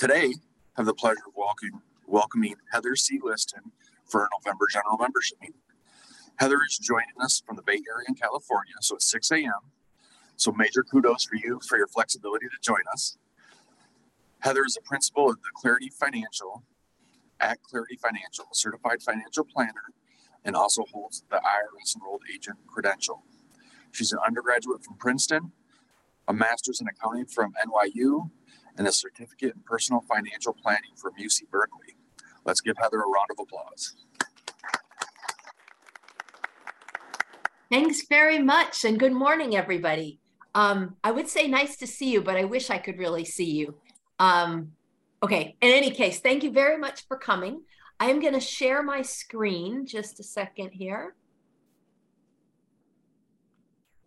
Today, I have the pleasure of welcoming, welcoming Heather C. Liston for our November general membership meeting. Heather is joining us from the Bay Area in California, so it's 6 a.m. So major kudos for you for your flexibility to join us. Heather is a principal at the Clarity Financial at Clarity Financial, a certified financial planner, and also holds the IRS enrolled agent credential. She's an undergraduate from Princeton, a master's in accounting from NYU, and a certificate in personal financial planning from UC Berkeley. Let's give Heather a round of applause. Thanks very much, and good morning, everybody. Um, I would say nice to see you, but I wish I could really see you. Um, okay, in any case, thank you very much for coming. I am going to share my screen just a second here.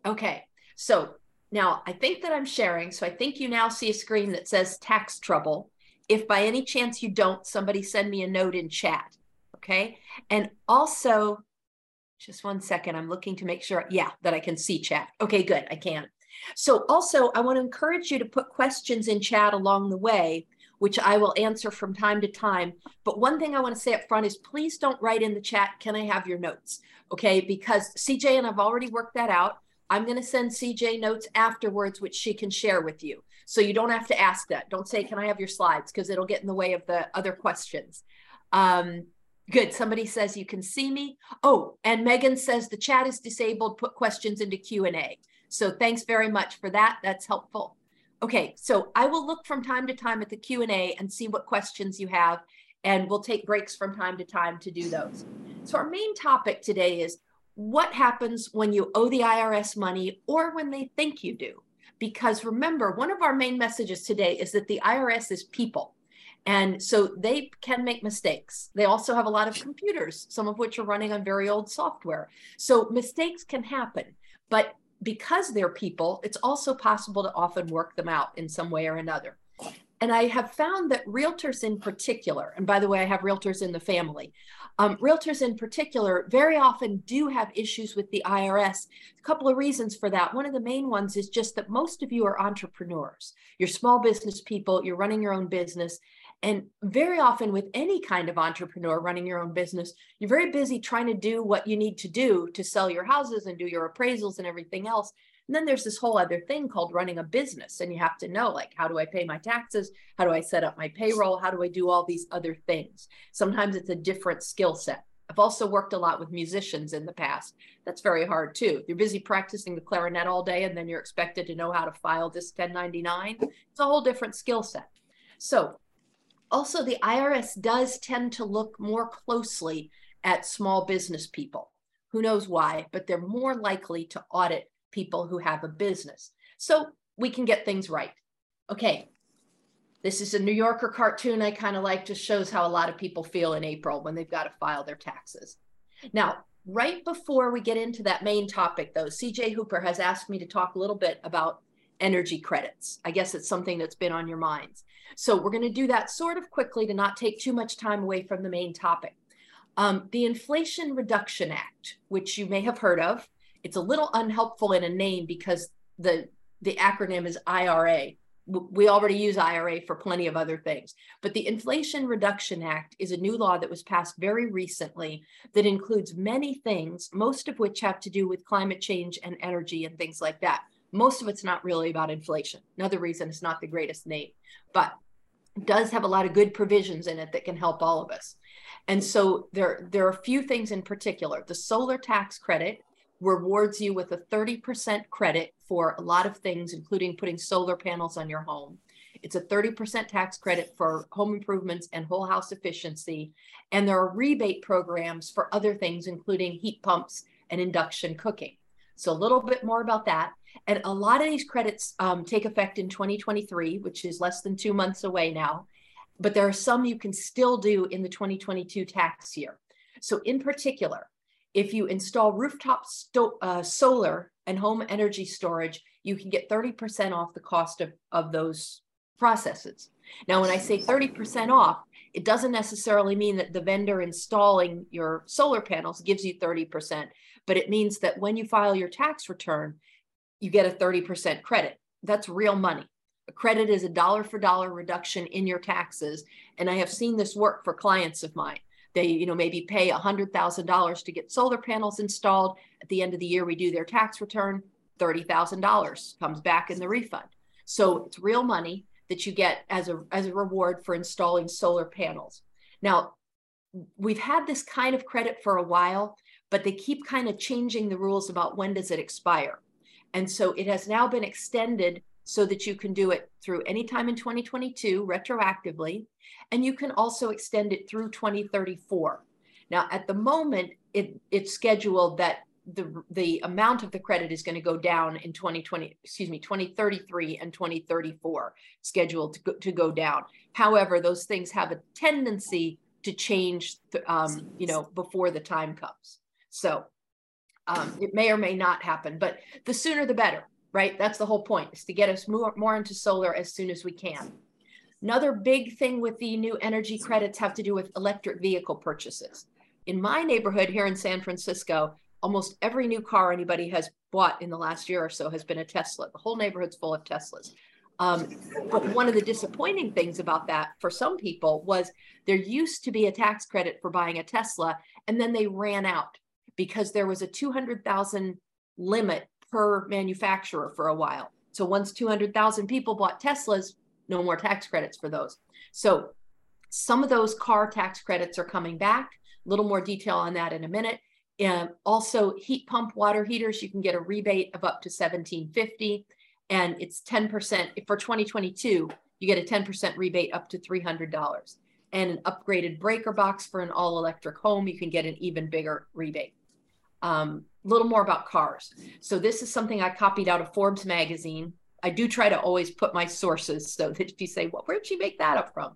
Okay, so now I think that I'm sharing, so I think you now see a screen that says tax trouble. If by any chance you don't, somebody send me a note in chat, okay? And also, just one second, I'm looking to make sure, yeah, that I can see chat. Okay, good, I can. So also, I want to encourage you to put questions in chat along the way, which I will answer from time to time. But one thing I want to say up front is please don't write in the chat, can I have your notes? Okay, because CJ and I've already worked that out. I'm going to send CJ notes afterwards, which she can share with you. So you don't have to ask that. Don't say, can I have your slides? Because it'll get in the way of the other questions. Um, good. Somebody says you can see me. Oh, and Megan says the chat is disabled. Put questions into Q&A. So thanks very much for that. That's helpful. Okay, so I will look from time to time at the Q&A and see what questions you have, and we'll take breaks from time to time to do those. So our main topic today is what happens when you owe the IRS money or when they think you do. Because remember, one of our main messages today is that the IRS is people. And so they can make mistakes. They also have a lot of computers, some of which are running on very old software. So mistakes can happen. But because they're people, it's also possible to often work them out in some way or another. And I have found that realtors in particular, and by the way, I have realtors in the family, um, realtors in particular very often do have issues with the IRS. A couple of reasons for that. One of the main ones is just that most of you are entrepreneurs. You're small business people, you're running your own business, and very often, with any kind of entrepreneur running your own business, you're very busy trying to do what you need to do to sell your houses and do your appraisals and everything else. And then there's this whole other thing called running a business. And you have to know, like, how do I pay my taxes? How do I set up my payroll? How do I do all these other things? Sometimes it's a different skill set. I've also worked a lot with musicians in the past. That's very hard too. You're busy practicing the clarinet all day and then you're expected to know how to file this 1099. It's a whole different skill set. So also, the IRS does tend to look more closely at small business people. Who knows why, but they're more likely to audit people who have a business. So we can get things right. Okay, this is a New Yorker cartoon I kind of like, just shows how a lot of people feel in April when they've got to file their taxes. Now, right before we get into that main topic, though, CJ Hooper has asked me to talk a little bit about energy credits. I guess it's something that's been on your minds. So we're going to do that sort of quickly to not take too much time away from the main topic. Um, the Inflation Reduction Act, which you may have heard of, it's a little unhelpful in a name because the the acronym is IRA. We already use IRA for plenty of other things. But the Inflation Reduction Act is a new law that was passed very recently that includes many things, most of which have to do with climate change and energy and things like that. Most of it's not really about inflation. Another reason it's not the greatest name, but does have a lot of good provisions in it that can help all of us. And so there, there are a few things in particular. The solar tax credit rewards you with a 30% credit for a lot of things, including putting solar panels on your home. It's a 30% tax credit for home improvements and whole house efficiency. And there are rebate programs for other things, including heat pumps and induction cooking. So a little bit more about that. And a lot of these credits um, take effect in 2023, which is less than two months away now. But there are some you can still do in the 2022 tax year. So, in particular, if you install rooftop sto- uh, solar and home energy storage, you can get 30% off the cost of, of those processes. Now, when I say 30% off, it doesn't necessarily mean that the vendor installing your solar panels gives you 30%, but it means that when you file your tax return, you get a 30% credit. That's real money. A credit is a dollar for dollar reduction in your taxes. And I have seen this work for clients of mine. They, you know, maybe pay $100,000 to get solar panels installed. At the end of the year, we do their tax return, $30,000 comes back in the refund. So it's real money that you get as a, as a reward for installing solar panels. Now, we've had this kind of credit for a while, but they keep kind of changing the rules about when does it expire. And so it has now been extended so that you can do it through any time in 2022 retroactively, and you can also extend it through 2034. Now, at the moment, it, it's scheduled that the the amount of the credit is going to go down in 2020 excuse me 2033 and 2034 scheduled to go, to go down. However those things have a tendency to change um, you know before the time comes. So um, it may or may not happen but the sooner the better right? That's the whole point is to get us more, more into solar as soon as we can. Another big thing with the new energy credits have to do with electric vehicle purchases. In my neighborhood here in San Francisco, almost every new car anybody has bought in the last year or so has been a Tesla. The whole neighborhood's full of Teslas. Um, but one of the disappointing things about that for some people was there used to be a tax credit for buying a Tesla, and then they ran out because there was a 200,000 limit per manufacturer for a while. So once 200,000 people bought Teslas, no more tax credits for those. So some of those car tax credits are coming back. A little more detail on that in a minute. And also heat pump water heaters, you can get a rebate of up to 1750 and it's 10% for 2022, you get a 10% rebate up to $300. And an upgraded breaker box for an all electric home, you can get an even bigger rebate. Um, little more about cars. So this is something I copied out of Forbes magazine. I do try to always put my sources so that if you say, well, where'd she make that up from?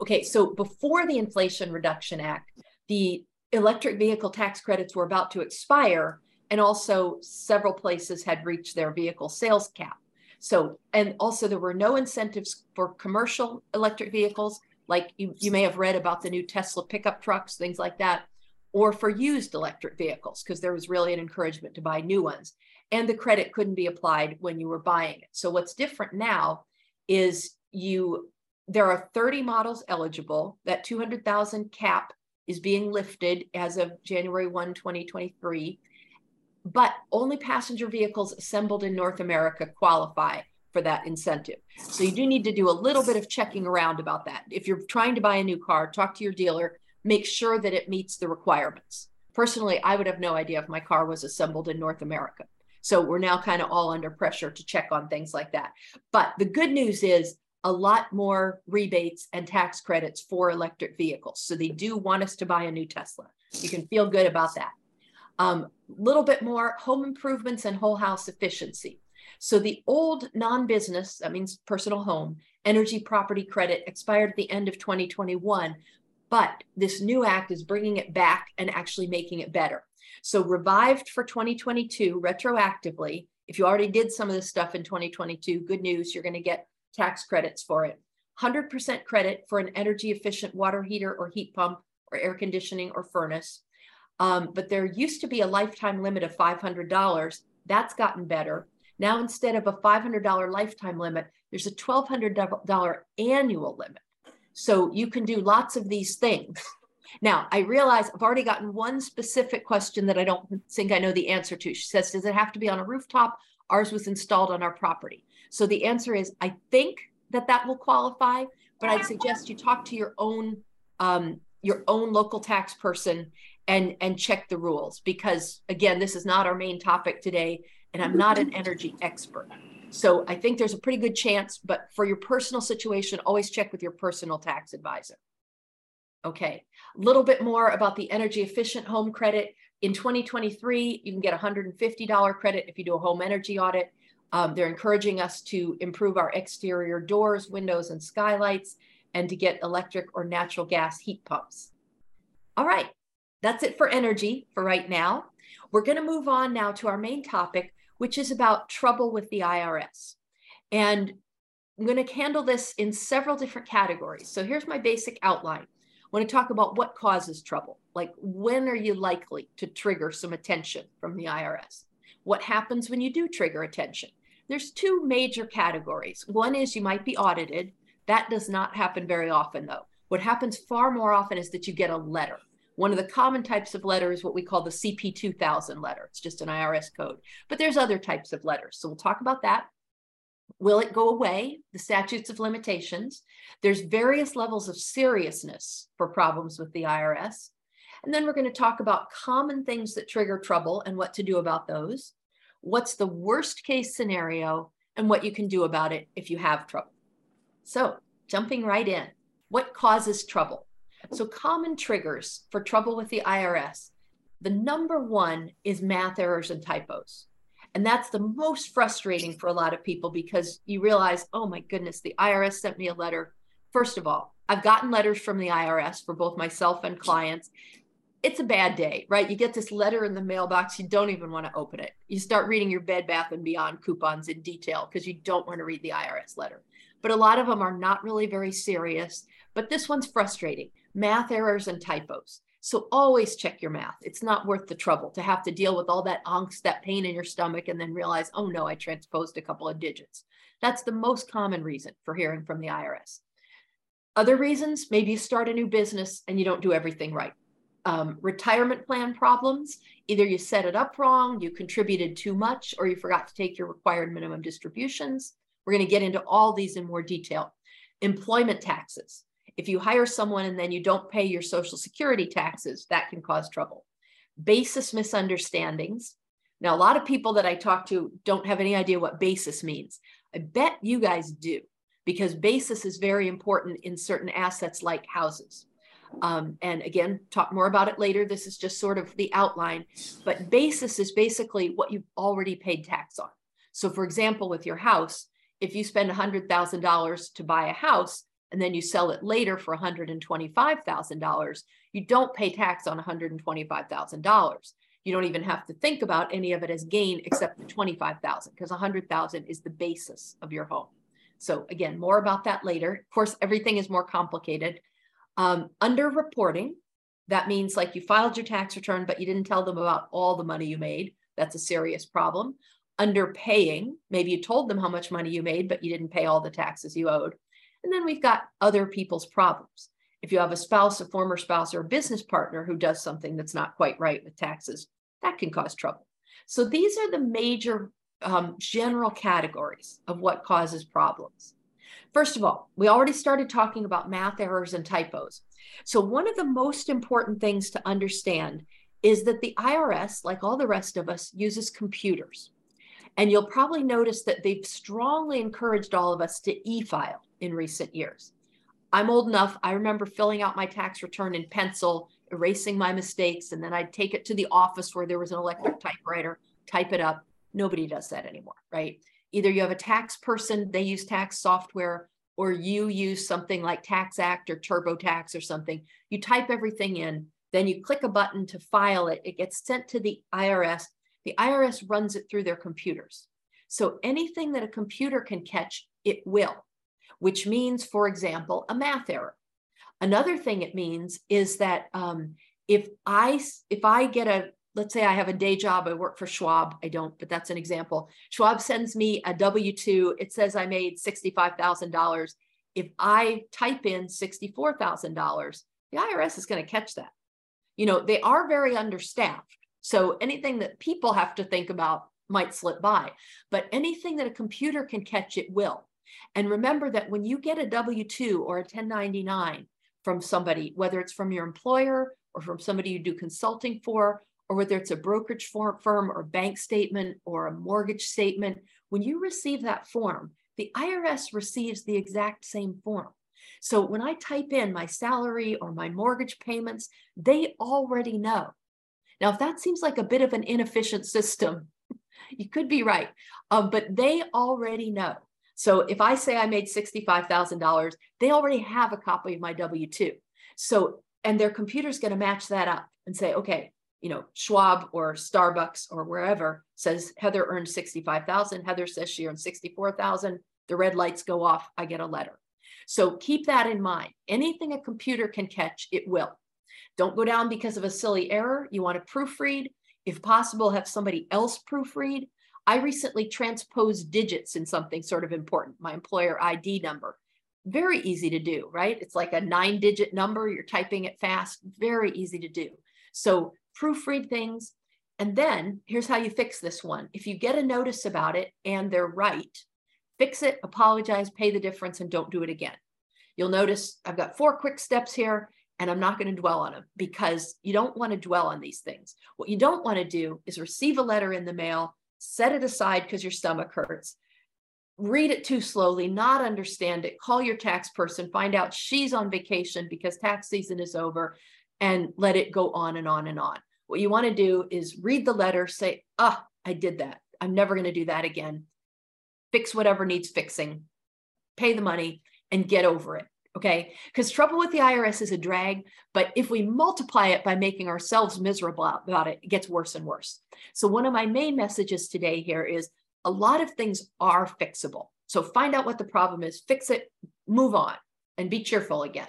Okay, so before the Inflation Reduction Act, the electric vehicle tax credits were about to expire, and also several places had reached their vehicle sales cap. So, and also there were no incentives for commercial electric vehicles, like you, you may have read about the new Tesla pickup trucks, things like that or for used electric vehicles because there was really an encouragement to buy new ones. And the credit couldn't be applied when you were buying it. So what's different now is you there are 30 models eligible. That 200,000 cap is being lifted as of January 1, 2023. But only passenger vehicles assembled in North America qualify for that incentive. So you do need to do a little bit of checking around about that. If you're trying to buy a new car, talk to your dealer make sure that it meets the requirements. Personally, I would have no idea if my car was assembled in North America. So we're now kind of all under pressure to check on things like that. But the good news is a lot more rebates and tax credits for electric vehicles. So they do want us to buy a new Tesla. You can feel good about that. A um, little bit more home improvements and whole house efficiency. So the old non-business, that means personal home, energy property credit expired at the end of 2021, but this new act is bringing it back and actually making it better. So, revived for 2022 retroactively. If you already did some of this stuff in 2022, good news, you're going to get tax credits for it. 100% credit for an energy efficient water heater or heat pump or air conditioning or furnace. Um, but there used to be a lifetime limit of $500. That's gotten better. Now, instead of a $500 lifetime limit, there's a $1,200 annual limit. So you can do lots of these things. Now, I realize I've already gotten one specific question that I don't think I know the answer to. She says, Does it have to be on a rooftop? Ours was installed on our property. So the answer is, I think that that will qualify, but I'd suggest you talk to your own um, your own local tax person and and check the rules because again, this is not our main topic today, and I'm not an energy expert. So I think there's a pretty good chance, but for your personal situation, always check with your personal tax advisor. Okay, a little bit more about the energy efficient home credit. In 2023, you can get $150 credit if you do a home energy audit. Um, they're encouraging us to improve our exterior doors, windows, and skylights, and to get electric or natural gas heat pumps. All right, that's it for energy for right now. We're going to move on now to our main topic, which is about trouble with the IRS. And I'm going to handle this in several different categories. So here's my basic outline. I want to talk about what causes trouble. Like, when are you likely to trigger some attention from the IRS? What happens when you do trigger attention? There's two major categories. One is you might be audited. That does not happen very often, though. What happens far more often is that you get a letter. One of the common types of letter is what we call the CP 2000 letter. It's just an IRS code, but there's other types of letters. So we'll talk about that. Will it go away? The statutes of limitations. There's various levels of seriousness for problems with the IRS. And then we're going to talk about common things that trigger trouble and what to do about those. What's the worst case scenario and what you can do about it if you have trouble. So, jumping right in, what causes trouble? So, common triggers for trouble with the IRS. The number one is math errors and typos. And that's the most frustrating for a lot of people because you realize, oh my goodness, the IRS sent me a letter. First of all, I've gotten letters from the IRS for both myself and clients. It's a bad day, right? You get this letter in the mailbox, you don't even want to open it. You start reading your Bed Bath and Beyond coupons in detail because you don't want to read the IRS letter. But a lot of them are not really very serious. But this one's frustrating math errors and typos. So always check your math. It's not worth the trouble to have to deal with all that angst, that pain in your stomach, and then realize, oh no, I transposed a couple of digits. That's the most common reason for hearing from the IRS. Other reasons, maybe you start a new business and you don't do everything right. Um, retirement plan problems, either you set it up wrong, you contributed too much, or you forgot to take your required minimum distributions. We're going to get into all these in more detail. Employment taxes. If you hire someone and then you don't pay your Social Security taxes, that can cause trouble. Basis misunderstandings. Now, a lot of people that I talk to don't have any idea what basis means. I bet you guys do, because basis is very important in certain assets like houses. Um, and again, talk more about it later. This is just sort of the outline. But basis is basically what you've already paid tax on. So, for example, with your house, if you spend $100,000 to buy a house, and then you sell it later for $125,000, you don't pay tax on $125,000. You don't even have to think about any of it as gain except the $25,000, because 100,000 is the basis of your home. So again, more about that later. Of course, everything is more complicated. Um, under reporting, that means like you filed your tax return, but you didn't tell them about all the money you made. That's a serious problem. Underpaying, maybe you told them how much money you made, but you didn't pay all the taxes you owed. And then we've got other people's problems. If you have a spouse, a former spouse, or a business partner who does something that's not quite right with taxes, that can cause trouble. So these are the major um, general categories of what causes problems. First of all, we already started talking about math errors and typos. So, one of the most important things to understand is that the IRS, like all the rest of us, uses computers. And you'll probably notice that they've strongly encouraged all of us to e file in recent years. I'm old enough, I remember filling out my tax return in pencil, erasing my mistakes, and then I'd take it to the office where there was an electric typewriter, type it up. Nobody does that anymore, right? Either you have a tax person, they use tax software, or you use something like Tax Act or TurboTax or something. You type everything in, then you click a button to file it. It gets sent to the IRS. The IRS runs it through their computers. So anything that a computer can catch, it will which means, for example, a math error. Another thing it means is that um, if I if I get a let's say I have a day job, I work for Schwab. I don't, but that's an example. Schwab sends me a W two. It says I made sixty five thousand dollars. If I type in sixty four thousand dollars, the IRS is going to catch that. You know, they are very understaffed. So anything that people have to think about might slip by, but anything that a computer can catch, it will. And remember that when you get a W 2 or a 1099 from somebody, whether it's from your employer or from somebody you do consulting for, or whether it's a brokerage firm or bank statement or a mortgage statement, when you receive that form, the IRS receives the exact same form. So when I type in my salary or my mortgage payments, they already know. Now, if that seems like a bit of an inefficient system, you could be right, um, but they already know. So if I say I made $65,000, they already have a copy of my W 2. So, and their computer's going to match that up and say, okay, you know, Schwab or Starbucks or wherever says Heather earned 65,000. Heather says she earned 64,000. The red lights go off. I get a letter. So keep that in mind. Anything a computer can catch, it will. Don't go down because of a silly error. You want to proofread. If possible, have somebody else proofread. I recently transposed digits in something sort of important, my employer ID number. Very easy to do, right? It's like a nine digit number. You're typing it fast, very easy to do. So proofread things. And then here's how you fix this one. If you get a notice about it and they're right, fix it, apologize, pay the difference, and don't do it again. You'll notice I've got four quick steps here and I'm not going to dwell on them because you don't want to dwell on these things. What you don't want to do is receive a letter in the mail, set it aside because your stomach hurts, read it too slowly, not understand it, call your tax person, find out she's on vacation because tax season is over, and let it go on and on and on. What you want to do is read the letter, say, ah, I did that. I'm never going to do that again. Fix whatever needs fixing, pay the money, and get over it. Okay. Because trouble with the IRS is a drag, but if we multiply it by making ourselves miserable about it, it gets worse and worse. So, one of my main messages today here is a lot of things are fixable. So, find out what the problem is, fix it, move on, and be cheerful again.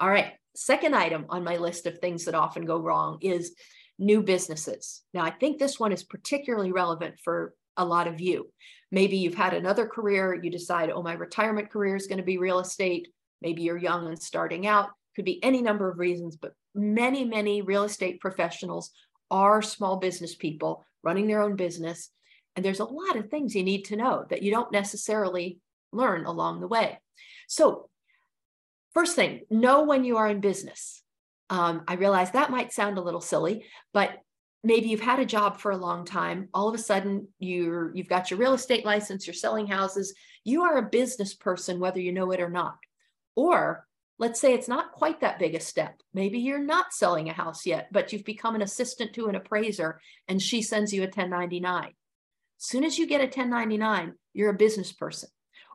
All right. Second item on my list of things that often go wrong is new businesses. Now, I think this one is particularly relevant for a lot of you. Maybe you've had another career, you decide, oh, my retirement career is going to be real estate. Maybe you're young and starting out. Could be any number of reasons, but many, many real estate professionals are small business people running their own business. And there's a lot of things you need to know that you don't necessarily learn along the way. So, first thing, know when you are in business. Um, I realize that might sound a little silly, but maybe you've had a job for a long time all of a sudden you're you've got your real estate license you're selling houses you are a business person whether you know it or not or let's say it's not quite that big a step. Maybe you're not selling a house yet but you've become an assistant to an appraiser and she sends you a 1099 as soon as you get a 1099 you're a business person.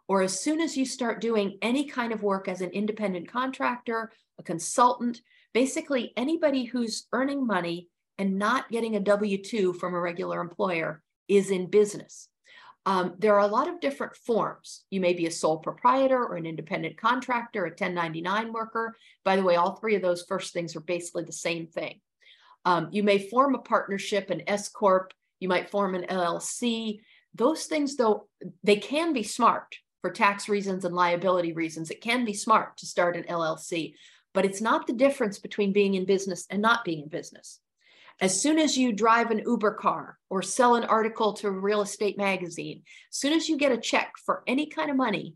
Or as soon as you start doing any kind of work as an independent contractor a consultant basically anybody who's earning money and not getting a W 2 from a regular employer is in business. Um, there are a lot of different forms. You may be a sole proprietor or an independent contractor, a 1099 worker. By the way, all three of those first things are basically the same thing. Um, you may form a partnership, an S Corp, you might form an LLC. Those things, though, they can be smart for tax reasons and liability reasons. It can be smart to start an LLC, but it's not the difference between being in business and not being in business. As soon as you drive an Uber car or sell an article to a real estate magazine, as soon as you get a check for any kind of money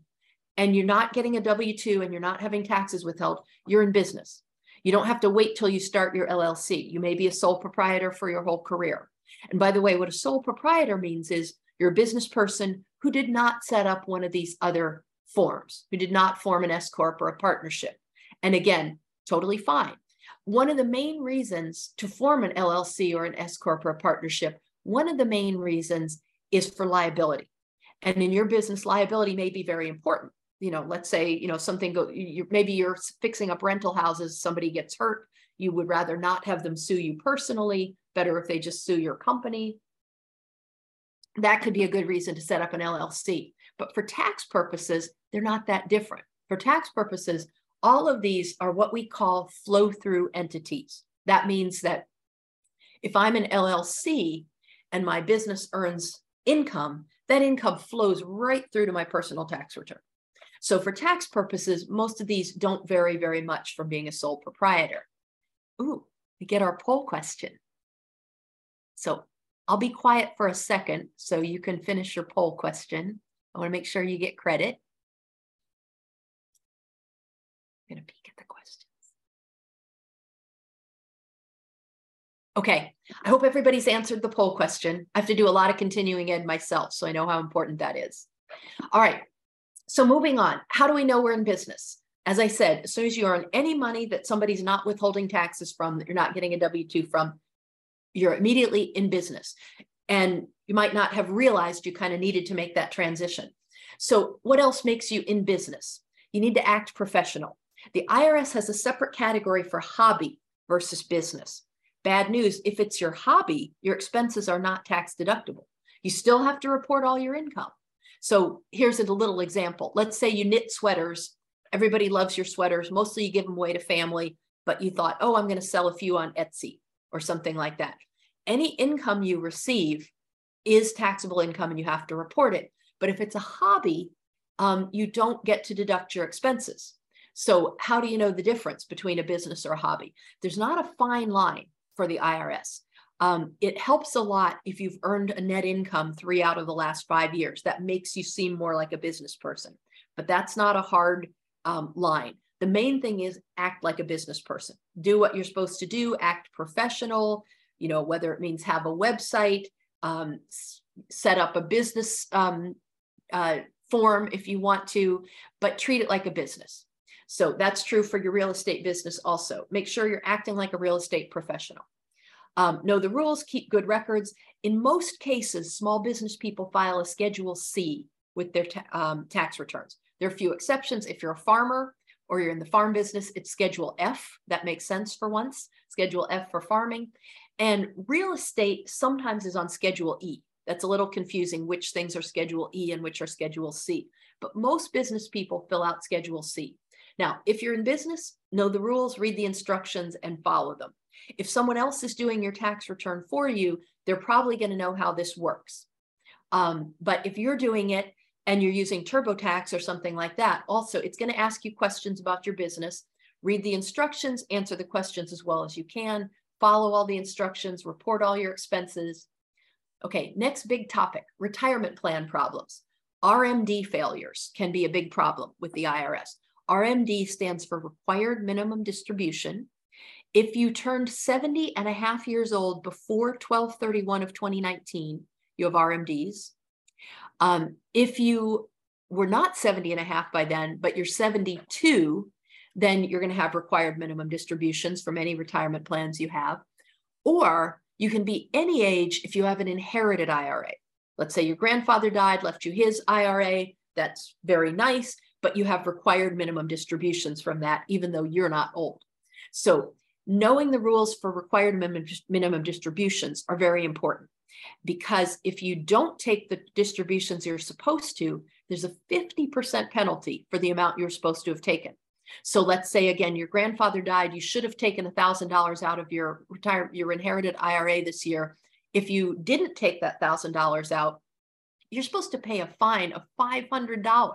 and you're not getting a W 2 and you're not having taxes withheld, you're in business. You don't have to wait till you start your LLC. You may be a sole proprietor for your whole career. And by the way, what a sole proprietor means is you're a business person who did not set up one of these other forms, who did not form an S Corp or a partnership. And again, totally fine one of the main reasons to form an LLC or an S Corp or a partnership, one of the main reasons is for liability. And in your business, liability may be very important. You know, let's say, you know, something go, you, maybe you're fixing up rental houses, somebody gets hurt. You would rather not have them sue you personally, better if they just sue your company. That could be a good reason to set up an LLC. But for tax purposes, they're not that different. For tax purposes, all of these are what we call flow through entities. That means that if I'm an LLC and my business earns income, that income flows right through to my personal tax return. So, for tax purposes, most of these don't vary very much from being a sole proprietor. Ooh, we get our poll question. So, I'll be quiet for a second so you can finish your poll question. I want to make sure you get credit. Going to peek at the questions. Okay, I hope everybody's answered the poll question. I have to do a lot of continuing ed myself, so I know how important that is. All right, so moving on, how do we know we're in business? As I said, as soon as you earn any money that somebody's not withholding taxes from, that you're not getting a W 2 from, you're immediately in business. And you might not have realized you kind of needed to make that transition. So, what else makes you in business? You need to act professional. The IRS has a separate category for hobby versus business. Bad news if it's your hobby, your expenses are not tax deductible. You still have to report all your income. So here's a little example. Let's say you knit sweaters. Everybody loves your sweaters. Mostly you give them away to family, but you thought, oh, I'm going to sell a few on Etsy or something like that. Any income you receive is taxable income and you have to report it. But if it's a hobby, um, you don't get to deduct your expenses. So, how do you know the difference between a business or a hobby? There's not a fine line for the IRS. Um, it helps a lot if you've earned a net income three out of the last five years. That makes you seem more like a business person, but that's not a hard um, line. The main thing is act like a business person. Do what you're supposed to do. Act professional. You know whether it means have a website, um, set up a business um, uh, form if you want to, but treat it like a business. So that's true for your real estate business also. Make sure you're acting like a real estate professional. Um, know the rules, keep good records. In most cases, small business people file a Schedule C with their ta um, tax returns. There are a few exceptions. If you're a farmer or you're in the farm business, it's Schedule F. That makes sense for once. Schedule F for farming. And real estate sometimes is on Schedule E. That's a little confusing which things are Schedule E and which are Schedule C. But most business people fill out Schedule C. Now, if you're in business, know the rules, read the instructions, and follow them. If someone else is doing your tax return for you, they're probably going to know how this works. Um, but if you're doing it and you're using TurboTax or something like that, also it's going to ask you questions about your business. Read the instructions, answer the questions as well as you can, follow all the instructions, report all your expenses. Okay, next big topic retirement plan problems. RMD failures can be a big problem with the IRS. RMD stands for required minimum distribution. If you turned 70 and a half years old before 1231 of 2019, you have RMDs. Um, if you were not 70 and a half by then, but you're 72, then you're going to have required minimum distributions from any retirement plans you have. Or you can be any age if you have an inherited IRA. Let's say your grandfather died, left you his IRA. That's very nice but you have required minimum distributions from that, even though you're not old. So knowing the rules for required minimum, distributions are very important because if you don't take the distributions you're supposed to, there's a 50% penalty for the amount you're supposed to have taken. So let's say again, your grandfather died, you should have taken $1,000 out of your retire your inherited IRA this year. If you didn't take that $1,000 out, you're supposed to pay a fine of $500.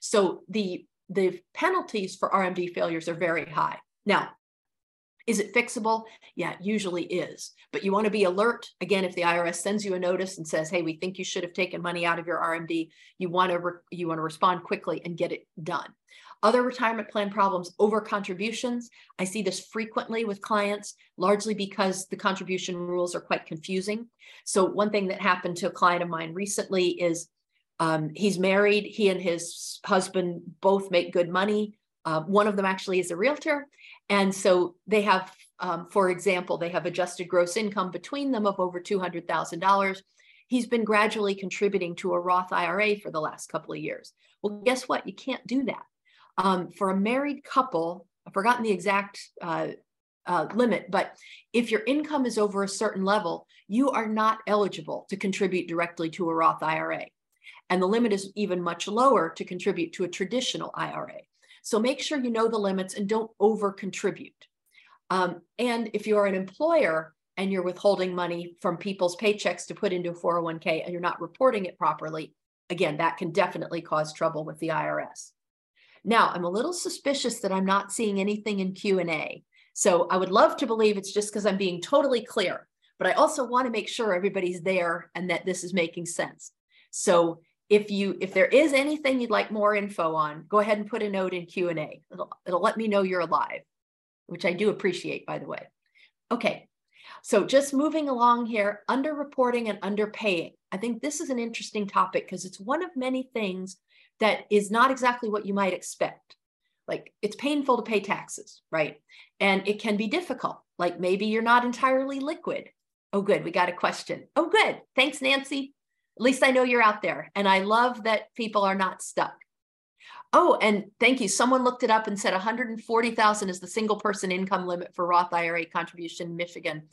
So the the penalties for RMD failures are very high. Now, is it fixable? Yeah, it usually is. But you want to be alert. Again, if the IRS sends you a notice and says, "Hey, we think you should have taken money out of your RMD," you want to you want to respond quickly and get it done. Other retirement plan problems, over contributions. I see this frequently with clients, largely because the contribution rules are quite confusing. So, one thing that happened to a client of mine recently is um, he's married. He and his husband both make good money. Uh, one of them actually is a realtor. And so they have, um, for example, they have adjusted gross income between them of over $200,000. He's been gradually contributing to a Roth IRA for the last couple of years. Well, guess what? You can't do that. Um, for a married couple, I've forgotten the exact uh, uh, limit, but if your income is over a certain level, you are not eligible to contribute directly to a Roth IRA. And the limit is even much lower to contribute to a traditional IRA. So make sure you know the limits and don't over contribute. Um, and if you're an employer and you're withholding money from people's paychecks to put into a 401k and you're not reporting it properly, again, that can definitely cause trouble with the IRS. Now, I'm a little suspicious that I'm not seeing anything in Q&A. So I would love to believe it's just because I'm being totally clear, but I also want to make sure everybody's there and that this is making sense. So if you if there is anything you'd like more info on go ahead and put a note in q&a it'll, it'll let me know you're alive which i do appreciate by the way. Okay so just moving along here underreporting and underpaying. I think this is an interesting topic because it's one of many things that is not exactly what you might expect. Like it's painful to pay taxes right? And it can be difficult. Like maybe you're not entirely liquid. Oh good we got a question. Oh good. Thanks nancy at least I know you're out there. And I love that people are not stuck. Oh, and thank you. Someone looked it up and said 140,000 is the single person income limit for Roth IRA contribution in Michigan.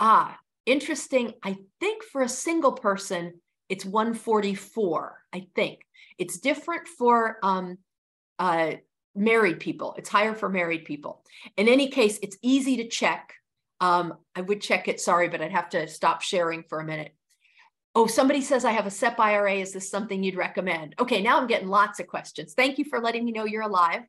Ah, interesting. I think for a single person, it's 144. I think it's different for um, uh, married people. It's higher for married people. In any case, it's easy to check. Um, I would check it. Sorry, but I'd have to stop sharing for a minute Oh, somebody says I have a SEP IRA. Is this something you'd recommend? Okay, now I'm getting lots of questions. Thank you for letting me know you're alive.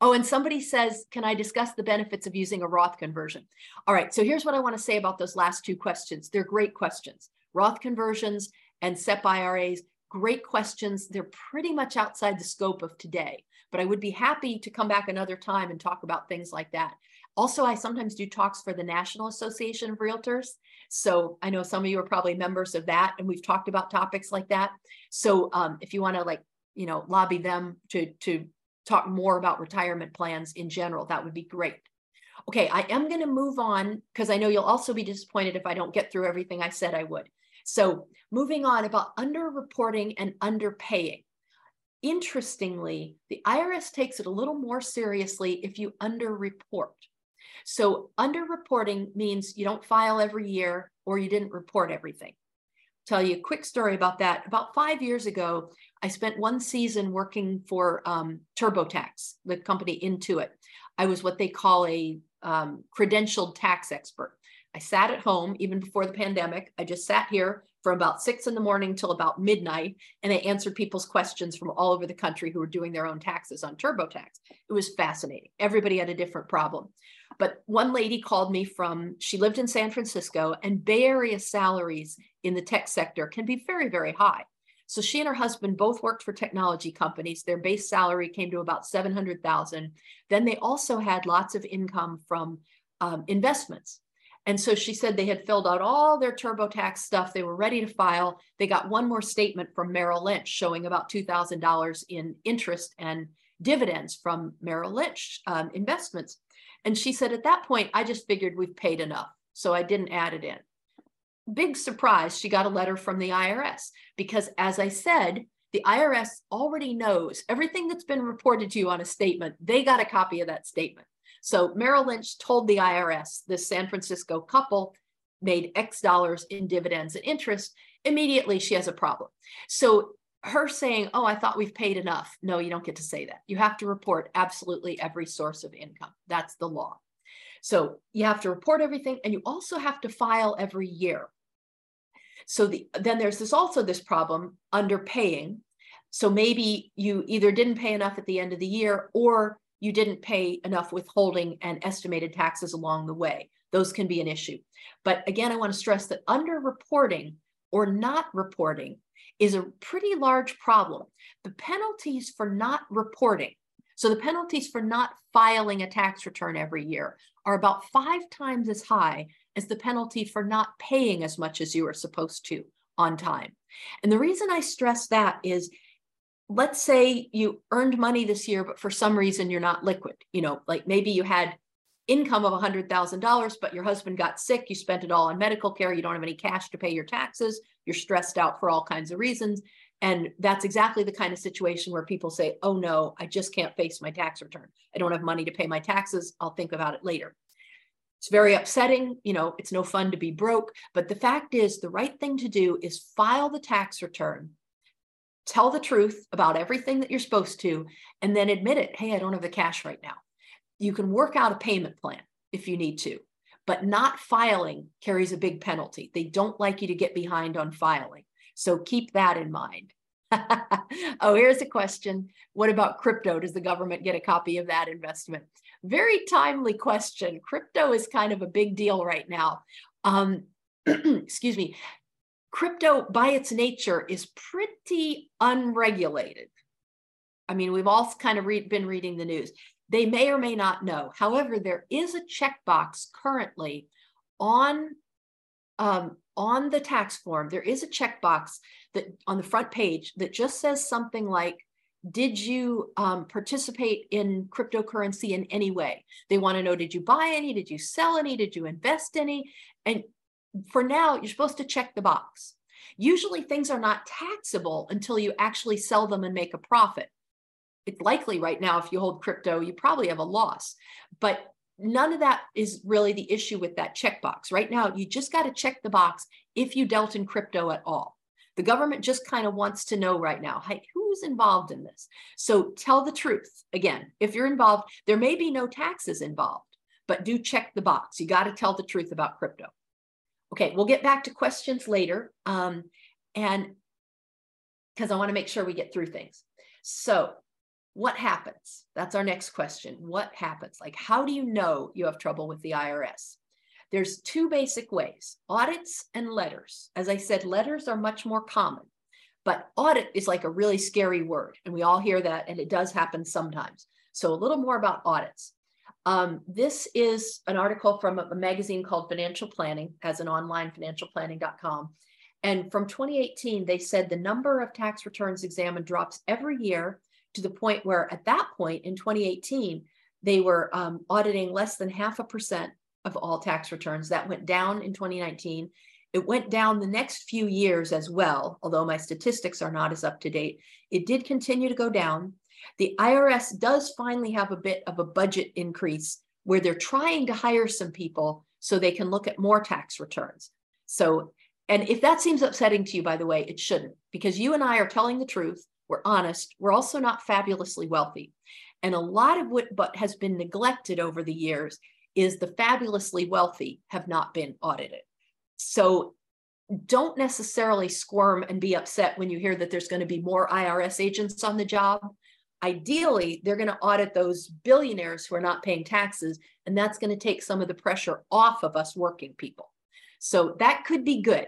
Oh, and somebody says, can I discuss the benefits of using a Roth conversion? All right, so here's what I want to say about those last two questions. They're great questions. Roth conversions and SEP IRAs, great questions. They're pretty much outside the scope of today, but I would be happy to come back another time and talk about things like that. Also, I sometimes do talks for the National Association of Realtors. So I know some of you are probably members of that, and we've talked about topics like that. So um, if you want to like, you know, lobby them to to talk more about retirement plans in general, that would be great. Okay, I am going to move on because I know you'll also be disappointed if I don't get through everything I said I would. So, moving on about underreporting and underpaying. Interestingly, the IRS takes it a little more seriously if you underreport. So, underreporting means you don't file every year or you didn't report everything. Tell you a quick story about that. About five years ago, I spent one season working for um, TurboTax, the company Intuit. I was what they call a um, credentialed tax expert. I sat at home even before the pandemic. I just sat here from about six in the morning till about midnight, and I answered people's questions from all over the country who were doing their own taxes on TurboTax. It was fascinating. Everybody had a different problem. But one lady called me from, she lived in San Francisco, and Bay Area salaries in the tech sector can be very, very high. So she and her husband both worked for technology companies. Their base salary came to about 700,000. Then they also had lots of income from um, investments. And so she said they had filled out all their TurboTax stuff. They were ready to file. They got one more statement from Merrill Lynch showing about $2,000 in interest and dividends from Merrill Lynch um, investments. And she said, at that point, I just figured we've paid enough. So I didn't add it in big surprise, she got a letter from the IRS because, as I said, the IRS already knows everything that's been reported to you on a statement. They got a copy of that statement. So Merrill Lynch told the IRS this San Francisco couple made X dollars in dividends and interest. Immediately, she has a problem. So her saying, Oh, I thought we've paid enough. No, you don't get to say that. You have to report absolutely every source of income. That's the law. So you have to report everything and you also have to file every year. So the, then there's this also this problem underpaying. So maybe you either didn't pay enough at the end of the year or you didn't pay enough withholding and estimated taxes along the way. Those can be an issue. But again, I want to stress that underreporting or not reporting is a pretty large problem. The penalties for not reporting, so the penalties for not filing a tax return every year, are about five times as high as the penalty for not paying as much as you are supposed to on time. And the reason I stress that is let's say you earned money this year, but for some reason you're not liquid. You know, like maybe you had income of $100,000, but your husband got sick, you spent it all on medical care, you don't have any cash to pay your taxes, you're stressed out for all kinds of reasons. And that's exactly the kind of situation where people say, oh no, I just can't face my tax return. I don't have money to pay my taxes. I'll think about it later. It's very upsetting. You know, it's no fun to be broke. But the fact is, the right thing to do is file the tax return, tell the truth about everything that you're supposed to, and then admit it. Hey, I don't have the cash right now. You can work out a payment plan if you need to, but not filing carries a big penalty. They don't like you to get behind on filing. So keep that in mind. oh, here's a question. What about crypto? Does the government get a copy of that investment? Very timely question. Crypto is kind of a big deal right now. Um, excuse me. Crypto, by its nature, is pretty unregulated. I mean, we've all kind of read, been reading the news. They may or may not know. However, there is a checkbox currently on um, on the tax form. There is a checkbox that on the front page that just says something like did you um, participate in cryptocurrency in any way? They want to know did you buy any? Did you sell any? Did you invest any? And for now, you're supposed to check the box. Usually, things are not taxable until you actually sell them and make a profit. It's likely right now, if you hold crypto, you probably have a loss. But none of that is really the issue with that checkbox. Right now, you just got to check the box if you dealt in crypto at all. The government just kind of wants to know right now hey, who's involved in this? So tell the truth. Again, if you're involved, there may be no taxes involved, but do check the box. You got to tell the truth about crypto. Okay, we'll get back to questions later. Um, and because I want to make sure we get through things. So, what happens? That's our next question. What happens? Like, how do you know you have trouble with the IRS? There's two basic ways audits and letters. As I said, letters are much more common, but audit is like a really scary word. And we all hear that, and it does happen sometimes. So, a little more about audits. Um, this is an article from a, magazine called Financial Planning, as an online financialplanning.com. And from 2018, they said the number of tax returns examined drops every year to the point where, at that point in 2018, they were um, auditing less than half a percent of all tax returns. That went down in 2019. It went down the next few years as well, although my statistics are not as up to date. It did continue to go down. The IRS does finally have a bit of a budget increase where they're trying to hire some people so they can look at more tax returns. So, and if that seems upsetting to you, by the way, it shouldn't, because you and I are telling the truth. We're honest. We're also not fabulously wealthy. And a lot of what but has been neglected over the years is the fabulously wealthy have not been audited. So don't necessarily squirm and be upset when you hear that there's going to be more IRS agents on the job ideally they're going to audit those billionaires who are not paying taxes and that's going to take some of the pressure off of us working people so that could be good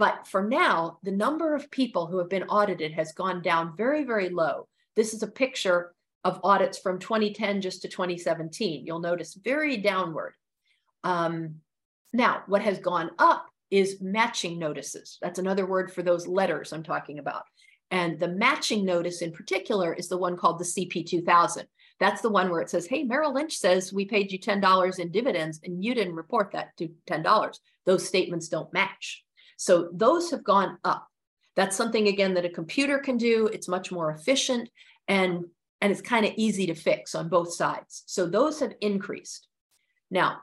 but for now the number of people who have been audited has gone down very very low this is a picture of audits from 2010 just to 2017 you'll notice very downward um, now what has gone up is matching notices that's another word for those letters i'm talking about and the matching notice in particular is the one called the CP2000. That's the one where it says, hey, Merrill Lynch says we paid you $10 in dividends and you didn't report that to $10. Those statements don't match. So those have gone up. That's something, again, that a computer can do. It's much more efficient and, and it's kind of easy to fix on both sides. So those have increased. Now,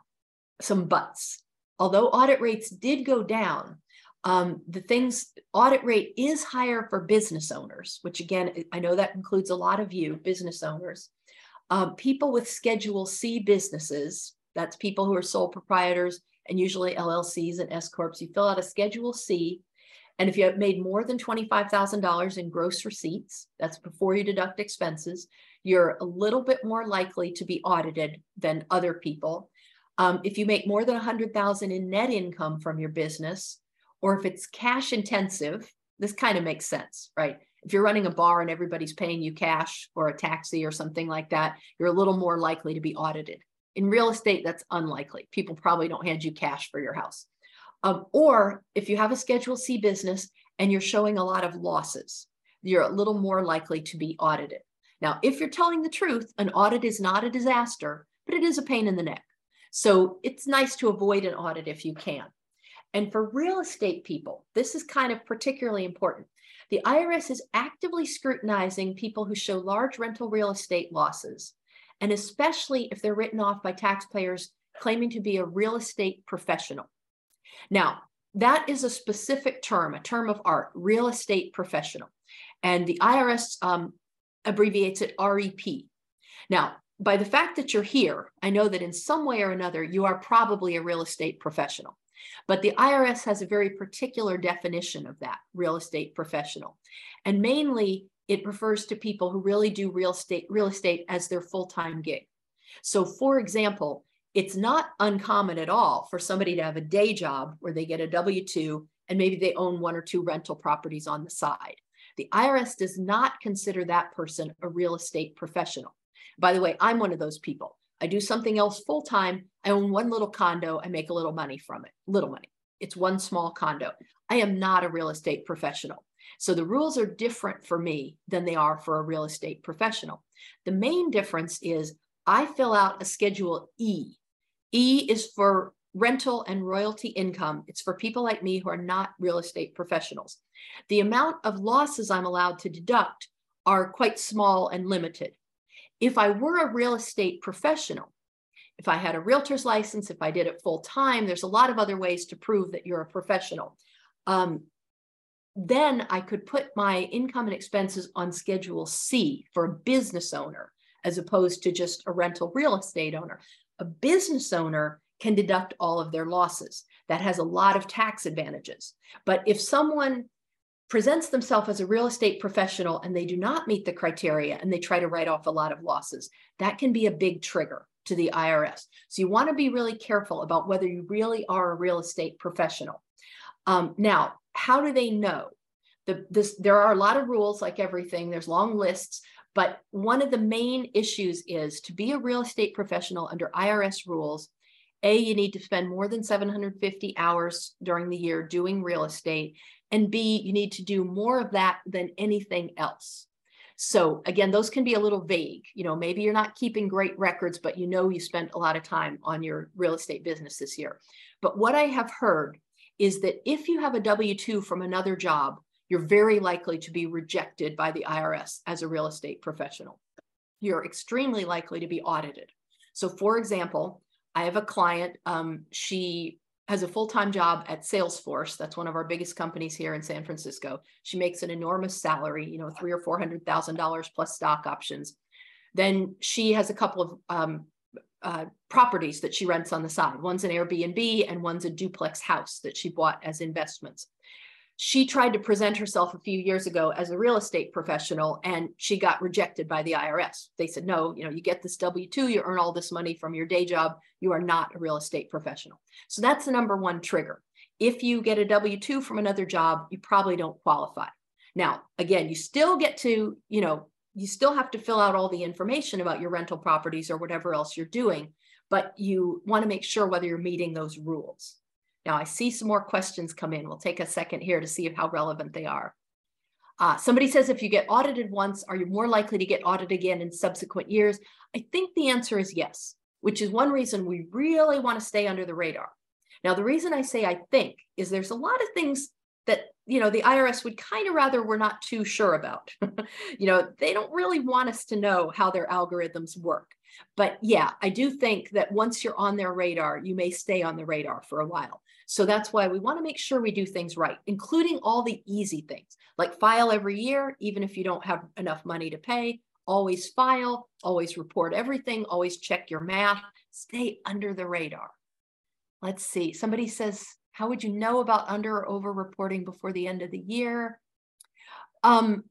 some buts. Although audit rates did go down, um, the things audit rate is higher for business owners, which again, I know that includes a lot of you, business owners. Um, people with Schedule C businesses, that's people who are sole proprietors and usually LLCs and S Corps, you fill out a Schedule C. And if you have made more than $25,000 in gross receipts, that's before you deduct expenses, you're a little bit more likely to be audited than other people. Um, if you make more than 100,000 in net income from your business, or if it's cash intensive, this kind of makes sense, right? If you're running a bar and everybody's paying you cash or a taxi or something like that, you're a little more likely to be audited. In real estate, that's unlikely. People probably don't hand you cash for your house. Um, or if you have a Schedule C business and you're showing a lot of losses, you're a little more likely to be audited. Now, if you're telling the truth, an audit is not a disaster, but it is a pain in the neck. So it's nice to avoid an audit if you can. And for real estate people, this is kind of particularly important. The IRS is actively scrutinizing people who show large rental real estate losses, and especially if they're written off by taxpayers claiming to be a real estate professional. Now, that is a specific term, a term of art, real estate professional. And the IRS um, abbreviates it REP. Now, by the fact that you're here, I know that in some way or another, you are probably a real estate professional. But the IRS has a very particular definition of that real estate professional. And mainly it refers to people who really do real estate, real estate as their full-time gig. So for example, it's not uncommon at all for somebody to have a day job where they get a W-2 and maybe they own one or two rental properties on the side. The IRS does not consider that person a real estate professional. By the way, I'm one of those people. I do something else full time. I own one little condo. I make a little money from it, little money. It's one small condo. I am not a real estate professional. So the rules are different for me than they are for a real estate professional. The main difference is I fill out a Schedule E. E is for rental and royalty income. It's for people like me who are not real estate professionals. The amount of losses I'm allowed to deduct are quite small and limited. If I were a real estate professional, if I had a realtor's license, if I did it full time, there's a lot of other ways to prove that you're a professional. Um, then I could put my income and expenses on Schedule C for a business owner, as opposed to just a rental real estate owner. A business owner can deduct all of their losses. That has a lot of tax advantages. But if someone presents themselves as a real estate professional and they do not meet the criteria and they try to write off a lot of losses, that can be a big trigger to the IRS. So you want to be really careful about whether you really are a real estate professional. Um, now, how do they know? The, this, there are a lot of rules, like everything. There's long lists, but one of the main issues is to be a real estate professional under IRS rules. A, you need to spend more than 750 hours during the year doing real estate, and B, you need to do more of that than anything else. So again, those can be a little vague. You know, maybe you're not keeping great records, but you know you spent a lot of time on your real estate business this year. But what I have heard is that if you have a W 2 from another job, you're very likely to be rejected by the IRS as a real estate professional. You're extremely likely to be audited. So, for example, I have a client, um, she has a full-time job at Salesforce. That's one of our biggest companies here in San Francisco. She makes an enormous salary, you know, three or four hundred thousand dollars plus stock options. Then she has a couple of um, uh, properties that she rents on the side. One's an Airbnb and one's a duplex house that she bought as investments she tried to present herself a few years ago as a real estate professional and she got rejected by the IRS. They said, no, you know, you get this W 2, you earn all this money from your day job, you are not a real estate professional. So that's the number one trigger. If you get a W 2 from another job, you probably don't qualify. Now, again, you still get to, you know, you still have to fill out all the information about your rental properties or whatever else you're doing, but you want to make sure whether you're meeting those rules. Now I see some more questions come in. We'll take a second here to see how relevant they are. Uh, somebody says, if you get audited once, are you more likely to get audited again in subsequent years? I think the answer is yes, which is one reason we really want to stay under the radar. Now, the reason I say I think is there's a lot of things that you know the IRS would kind of rather we're not too sure about. you know, they don't really want us to know how their algorithms work. But yeah, I do think that once you're on their radar, you may stay on the radar for a while. So that's why we want to make sure we do things right, including all the easy things like file every year, even if you don't have enough money to pay. Always file, always report everything, always check your math, stay under the radar. Let's see. Somebody says, How would you know about under or over reporting before the end of the year? Um,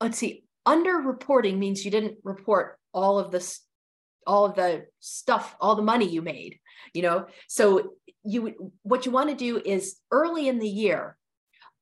let's see. Under reporting means you didn't report all of this all of the stuff all the money you made you know so you what you want to do is early in the year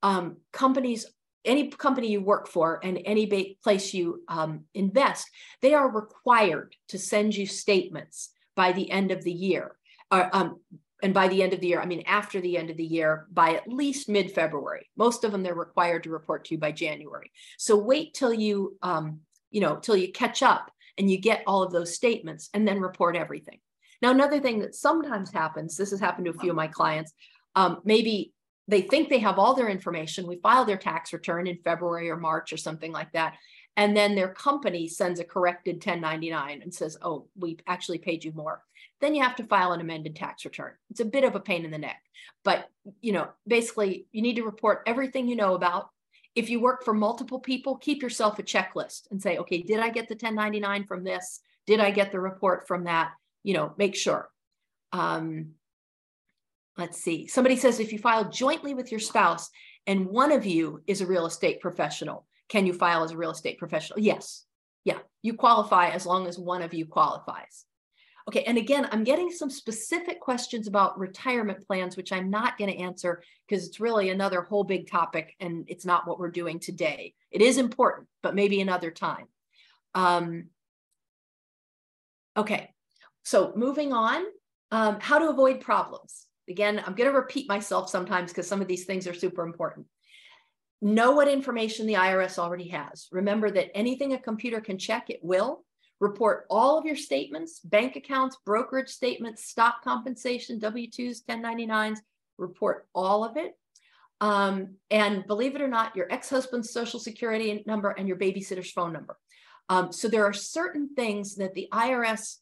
um, companies any company you work for and any place you um, invest they are required to send you statements by the end of the year uh, um, and by the end of the year i mean after the end of the year by at least mid-february most of them they're required to report to you by january so wait till you um, you know till you catch up and you get all of those statements and then report everything now, another thing that sometimes happens, this has happened to a few of my clients, um, maybe they think they have all their information. We file their tax return in February or March or something like that. And then their company sends a corrected 1099 and says, oh, we actually paid you more. Then you have to file an amended tax return. It's a bit of a pain in the neck. But, you know, basically, you need to report everything you know about. If you work for multiple people, keep yourself a checklist and say, okay, did I get the 1099 from this? Did I get the report from that? you know, make sure. Um, let's see. Somebody says if you file jointly with your spouse and one of you is a real estate professional, can you file as a real estate professional? Yes. Yeah, you qualify as long as one of you qualifies. Okay, and again, I'm getting some specific questions about retirement plans, which I'm not going to answer because it's really another whole big topic and it's not what we're doing today. It is important, but maybe another time. Um, okay, so moving on, um, how to avoid problems. Again, I'm going to repeat myself sometimes because some of these things are super important. Know what information the IRS already has. Remember that anything a computer can check, it will. Report all of your statements, bank accounts, brokerage statements, stock compensation, W 2s, 1099s, report all of it. Um, and believe it or not, your ex husband's social security number and your babysitter's phone number. Um, so there are certain things that the IRS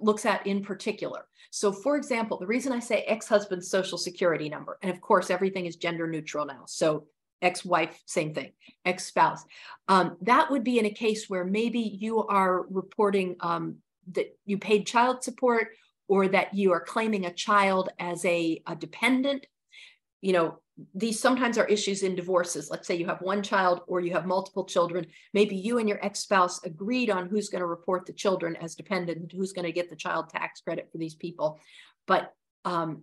looks at in particular. So, for example, the reason I say ex husband's social security number, and of course, everything is gender neutral now. So, ex wife, same thing, ex spouse. Um, that would be in a case where maybe you are reporting um, that you paid child support or that you are claiming a child as a, a dependent. you know, these sometimes are issues in divorces. Let's say you have one child or you have multiple children. Maybe you and your ex spouse agreed on who's going to report the children as dependent, who's going to get the child tax credit for these people. But um,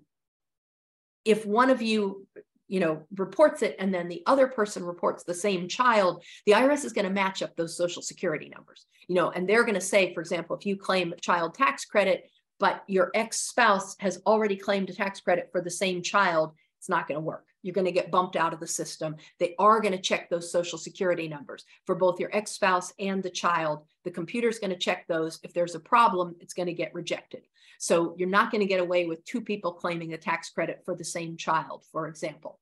if one of you you know reports it and then the other person reports the same child the irs is going to match up those social security numbers you know and they're going to say for example if you claim child tax credit but your ex-spouse has already claimed a tax credit for the same child it's not going to work you're going to get bumped out of the system. They are going to check those social security numbers for both your ex spouse and the child. The computer is going to check those. If there's a problem, it's going to get rejected. So you're not going to get away with two people claiming a tax credit for the same child, for example.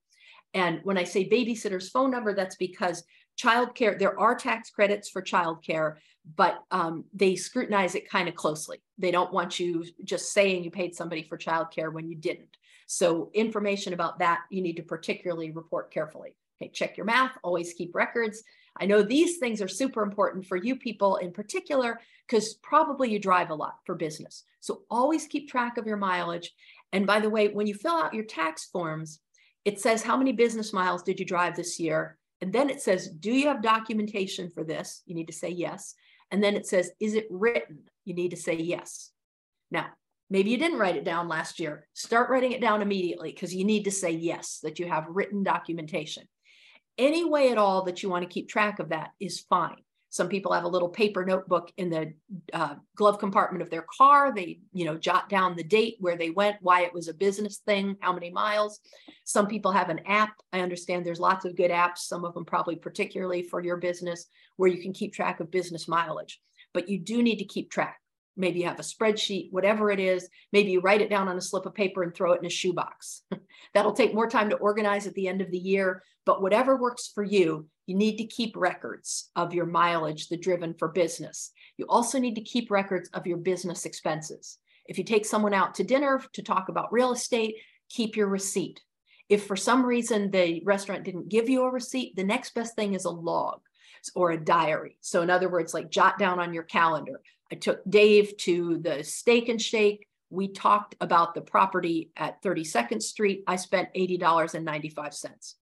And when I say babysitter's phone number, that's because childcare, there are tax credits for childcare, but um, they scrutinize it kind of closely. They don't want you just saying you paid somebody for childcare when you didn't. So information about that, you need to particularly report carefully. Okay, check your math, always keep records. I know these things are super important for you people in particular, because probably you drive a lot for business. So always keep track of your mileage. And by the way, when you fill out your tax forms, it says how many business miles did you drive this year? And then it says, do you have documentation for this? You need to say yes. And then it says, is it written? You need to say yes. Now, Maybe you didn't write it down last year. Start writing it down immediately because you need to say yes, that you have written documentation. Any way at all that you want to keep track of that is fine. Some people have a little paper notebook in the uh, glove compartment of their car. They, you know, jot down the date where they went, why it was a business thing, how many miles. Some people have an app. I understand there's lots of good apps, some of them probably particularly for your business, where you can keep track of business mileage. But you do need to keep track. Maybe you have a spreadsheet, whatever it is. Maybe you write it down on a slip of paper and throw it in a shoebox. That'll take more time to organize at the end of the year, but whatever works for you, you need to keep records of your mileage, the driven for business. You also need to keep records of your business expenses. If you take someone out to dinner to talk about real estate, keep your receipt. If for some reason the restaurant didn't give you a receipt, the next best thing is a log or a diary. So, in other words, like jot down on your calendar I took Dave to the Steak and Shake. We talked about the property at 32nd Street. I spent $80.95.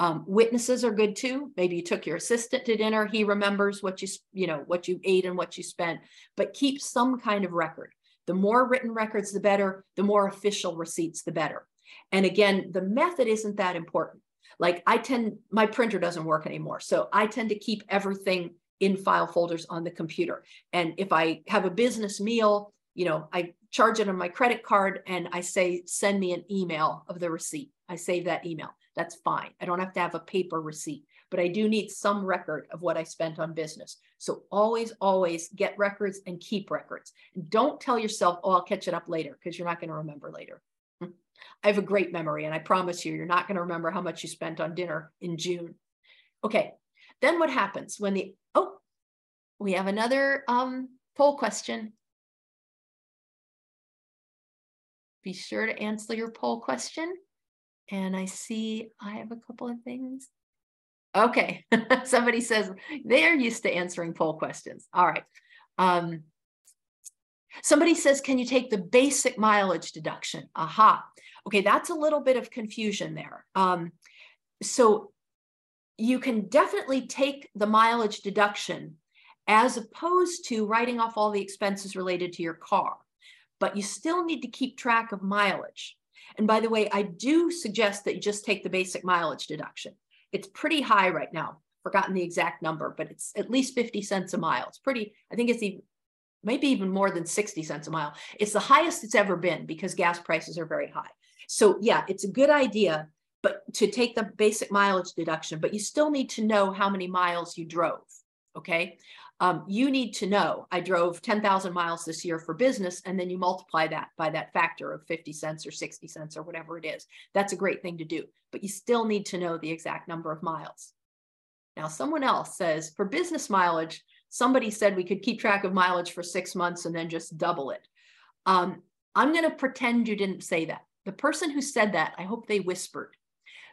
Um, witnesses are good too. Maybe you took your assistant to dinner. He remembers what you, you know, what you ate and what you spent, but keep some kind of record. The more written records, the better. The more official receipts, the better. And again, the method isn't that important. Like I tend, my printer doesn't work anymore. So I tend to keep everything in file folders on the computer. And if I have a business meal, you know, I charge it on my credit card and I say, send me an email of the receipt. I save that email. That's fine. I don't have to have a paper receipt, but I do need some record of what I spent on business. So always, always get records and keep records. Don't tell yourself, oh, I'll catch it up later, because you're not going to remember later. I have a great memory, and I promise you, you're not going to remember how much you spent on dinner in June. Okay, then what happens when the, oh, we have another um, poll question. Be sure to answer your poll question. And I see I have a couple of things. Okay, somebody says they're used to answering poll questions. All right. Um, somebody says, can you take the basic mileage deduction? Aha. Okay, that's a little bit of confusion there. Um, so you can definitely take the mileage deduction as opposed to writing off all the expenses related to your car. But you still need to keep track of mileage. And by the way, I do suggest that you just take the basic mileage deduction. It's pretty high right now. Forgotten the exact number, but it's at least 50 cents a mile. It's pretty, I think it's even, maybe even more than 60 cents a mile. It's the highest it's ever been because gas prices are very high. So, yeah, it's a good idea but to take the basic mileage deduction, but you still need to know how many miles you drove. Okay. Um, you need to know I drove 10,000 miles this year for business, and then you multiply that by that factor of 50 cents or 60 cents or whatever it is. That's a great thing to do, but you still need to know the exact number of miles. Now, someone else says for business mileage, somebody said we could keep track of mileage for six months and then just double it. Um, I'm going to pretend you didn't say that. The person who said that, I hope they whispered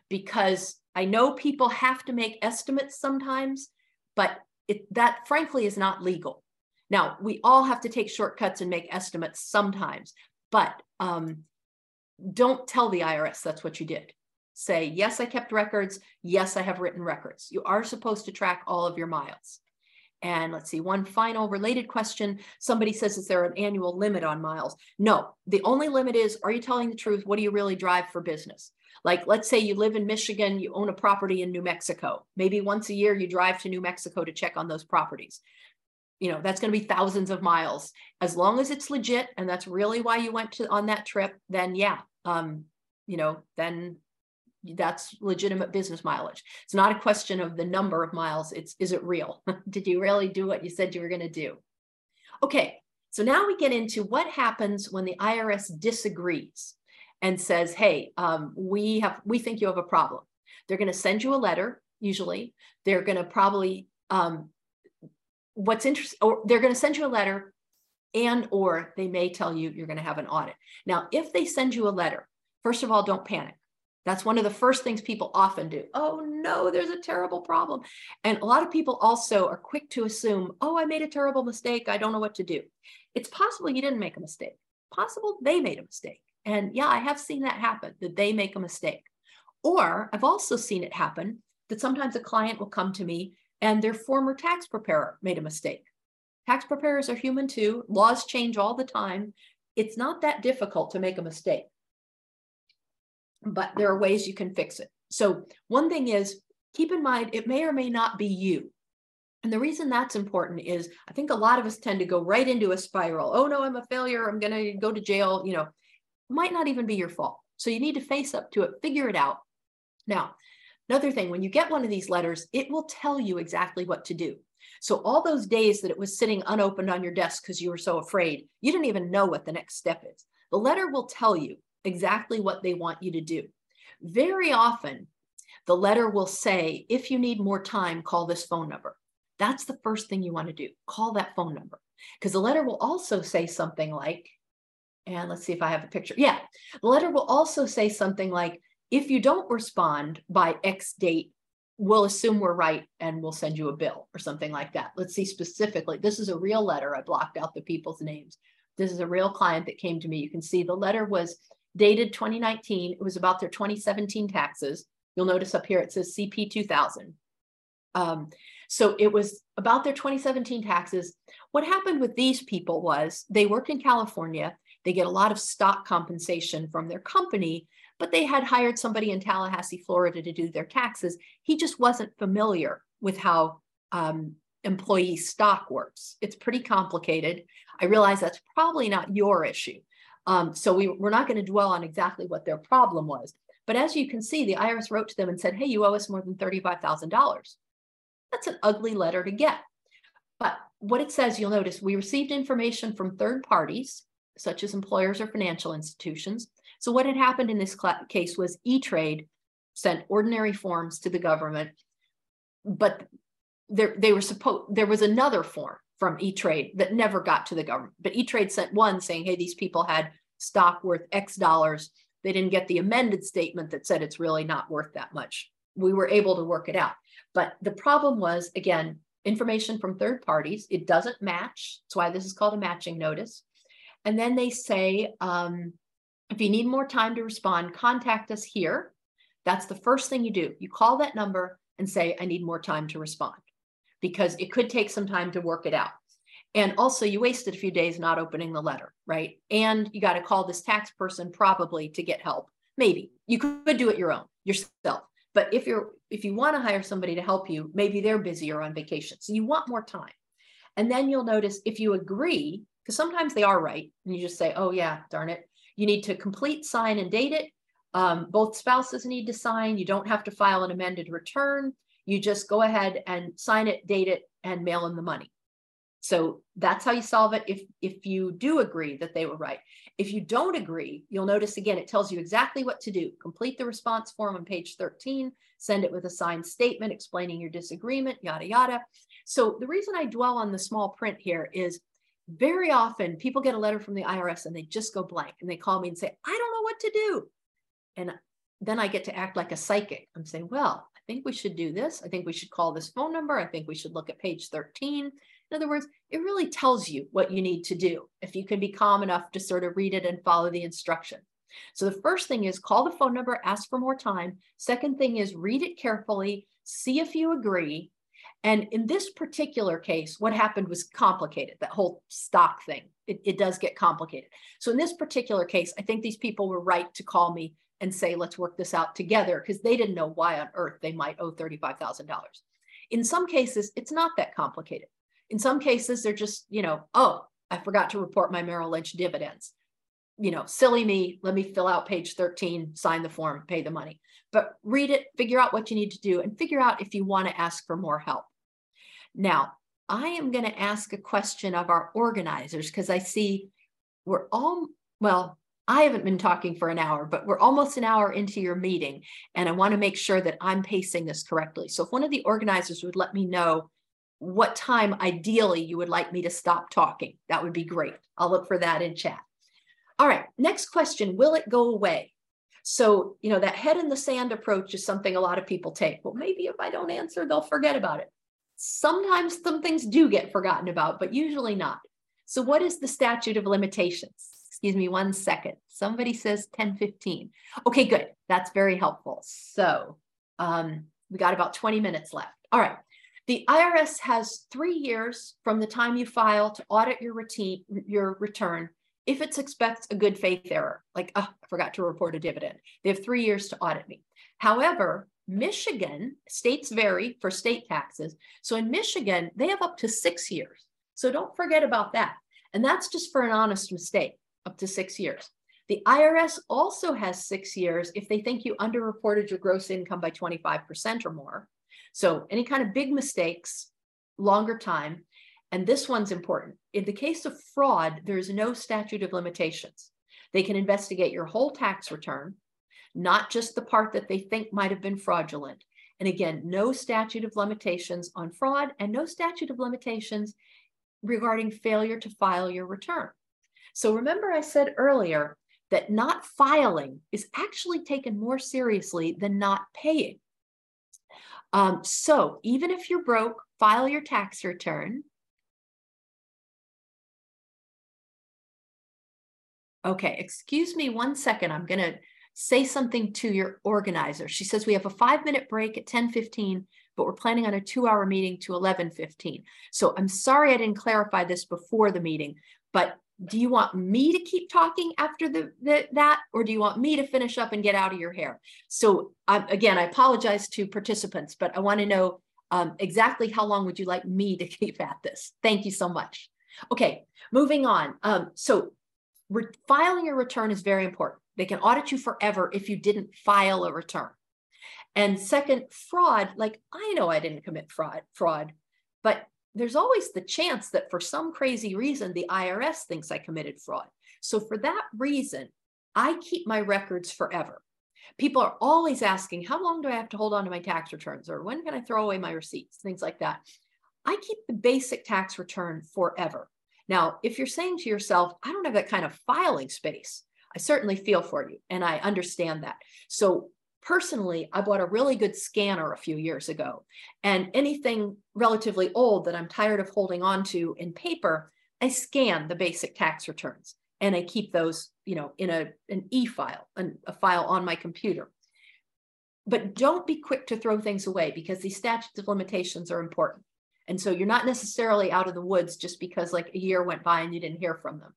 because I know people have to make estimates sometimes, but it, that frankly is not legal. Now, we all have to take shortcuts and make estimates sometimes, but um, don't tell the IRS that's what you did. say, yes, I kept records. Yes, I have written records. You are supposed to track all of your miles. And let's see, one final related question. Somebody says, is there an annual limit on miles? No, the only limit is, are you telling the truth? What do you really drive for business? Like, let's say you live in Michigan, you own a property in New Mexico. Maybe once a year you drive to New Mexico to check on those properties. You know, that's going to be thousands of miles. As long as it's legit and that's really why you went to on that trip, then yeah, um, you know, then that's legitimate business mileage. It's not a question of the number of miles. It's is it real? Did you really do what you said you were going to do? Okay, so now we get into what happens when the IRS disagrees and says, "Hey, um, we have we think you have a problem." They're going to send you a letter. Usually, they're going to probably um, what's interesting, or they're going to send you a letter, and or they may tell you you're going to have an audit. Now, if they send you a letter, first of all, don't panic that's one of the first things people often do. Oh no, there's a terrible problem. And a lot of people also are quick to assume, oh, I made a terrible mistake. I don't know what to do. It's possible you didn't make a mistake. Possible they made a mistake. And yeah, I have seen that happen, that they make a mistake. Or I've also seen it happen that sometimes a client will come to me and their former tax preparer made a mistake. Tax preparers are human too. Laws change all the time. It's not that difficult to make a mistake but there are ways you can fix it. So, one thing is keep in mind it may or may not be you. And the reason that's important is I think a lot of us tend to go right into a spiral. Oh no, I'm a failure. I'm going to go to jail. You know, might not even be your fault. So you need to face up to it, figure it out. Now, another thing, when you get one of these letters, it will tell you exactly what to do. So all those days that it was sitting unopened on your desk because you were so afraid, you didn't even know what the next step is. The letter will tell you exactly what they want you to do. Very often, the letter will say, if you need more time, call this phone number. That's the first thing you want to do. Call that phone number. Because the letter will also say something like, and let's see if I have a picture. Yeah, the letter will also say something like, if you don't respond by X date, we'll assume we're right and we'll send you a bill or something like that. Let's see specifically. This is a real letter. I blocked out the people's names. This is a real client that came to me. You can see the letter was dated 2019. It was about their 2017 taxes. You'll notice up here it says CP 2000. Um, so it was about their 2017 taxes. What happened with these people was they work in California. They get a lot of stock compensation from their company, but they had hired somebody in Tallahassee, Florida to do their taxes. He just wasn't familiar with how um, employee stock works. It's pretty complicated. I realize that's probably not your issue. Um, so we, we're not going to dwell on exactly what their problem was. But as you can see, the IRS wrote to them and said, hey, you owe us more than $35,000. That's an ugly letter to get. But what it says, you'll notice, we received information from third parties, such as employers or financial institutions. So what had happened in this case was E-Trade sent ordinary forms to the government, but there, they were supposed, there was another form from E-Trade that never got to the government. But E-Trade sent one saying, hey, these people had stock worth X dollars. They didn't get the amended statement that said it's really not worth that much. We were able to work it out. But the problem was, again, information from third parties. It doesn't match. That's why this is called a matching notice. And then they say, um, if you need more time to respond, contact us here. That's the first thing you do. You call that number and say, I need more time to respond because it could take some time to work it out. And also, you wasted a few days not opening the letter, right? And you got to call this tax person probably to get help. Maybe you could do it your own yourself. But if you're if you want to hire somebody to help you, maybe they're busy or on vacation. So you want more time. And then you'll notice if you agree, because sometimes they are right, and you just say, oh yeah, darn it. You need to complete, sign, and date it. Um, both spouses need to sign. You don't have to file an amended return you just go ahead and sign it, date it, and mail in the money. So that's how you solve it if, if you do agree that they were right. If you don't agree, you'll notice again, it tells you exactly what to do. Complete the response form on page 13, send it with a signed statement explaining your disagreement, yada, yada. So the reason I dwell on the small print here is very often people get a letter from the IRS and they just go blank and they call me and say, I don't know what to do. And then I get to act like a psychic. I'm saying, well, I think we should do this. I think we should call this phone number. I think we should look at page 13. In other words, it really tells you what you need to do if you can be calm enough to sort of read it and follow the instruction. So the first thing is call the phone number, ask for more time. Second thing is read it carefully, see if you agree. And in this particular case, what happened was complicated, that whole stock thing. It, it does get complicated. So in this particular case, I think these people were right to call me and say, let's work this out together because they didn't know why on earth they might owe $35,000. In some cases, it's not that complicated. In some cases, they're just, you know, oh, I forgot to report my Merrill Lynch dividends. You know, silly me, let me fill out page 13, sign the form, pay the money. But read it, figure out what you need to do, and figure out if you want to ask for more help. Now, I am going to ask a question of our organizers because I see we're all, well, I haven't been talking for an hour, but we're almost an hour into your meeting, and I want to make sure that I'm pacing this correctly. So if one of the organizers would let me know what time ideally you would like me to stop talking, that would be great. I'll look for that in chat. All right, next question Will it go away? So, you know, that head in the sand approach is something a lot of people take. Well, maybe if I don't answer, they'll forget about it. Sometimes some things do get forgotten about, but usually not. So, what is the statute of limitations? Excuse me one second. Somebody says 1015. Okay, good. That's very helpful. So um, we got about 20 minutes left. All right. The IRS has three years from the time you file to audit your routine, your return if it expects a good faith error, like, oh, I forgot to report a dividend. They have three years to audit me. However, Michigan, states vary for state taxes. So in Michigan, they have up to six years. So don't forget about that. And that's just for an honest mistake up to six years. The IRS also has six years if they think you underreported your gross income by 25% or more. So any kind of big mistakes, longer time. And this one's important. In the case of fraud, there's no statute of limitations. They can investigate your whole tax return, not just the part that they think might have been fraudulent. And again, no statute of limitations on fraud and no statute of limitations regarding failure to file your return. So remember, I said earlier that not filing is actually taken more seriously than not paying. Um, so even if you're broke, file your tax return. Okay, excuse me one second. I'm going to say something to your organizer. She says we have a five minute break at 10:15, but we're planning on a two hour meeting to 11:15. So I'm sorry I didn't clarify this before the meeting, but do you want me to keep talking after the, the, that or do you want me to finish up and get out of your hair so um, again i apologize to participants but i want to know um, exactly how long would you like me to keep at this thank you so much okay moving on um, so filing a return is very important they can audit you forever if you didn't file a return and second fraud like i know i didn't commit fraud fraud but there's always the chance that for some crazy reason, the IRS thinks I committed fraud. So for that reason, I keep my records forever. People are always asking, how long do I have to hold on to my tax returns? Or when can I throw away my receipts? Things like that. I keep the basic tax return forever. Now, if you're saying to yourself, I don't have that kind of filing space, I certainly feel for you and I understand that. So personally, I bought a really good scanner a few years ago. And anything relatively old that I'm tired of holding on to in paper, I scan the basic tax returns and I keep those, you know, in a, an e-file, a file on my computer. But don't be quick to throw things away because these statutes of limitations are important. And so you're not necessarily out of the woods just because like a year went by and you didn't hear from them.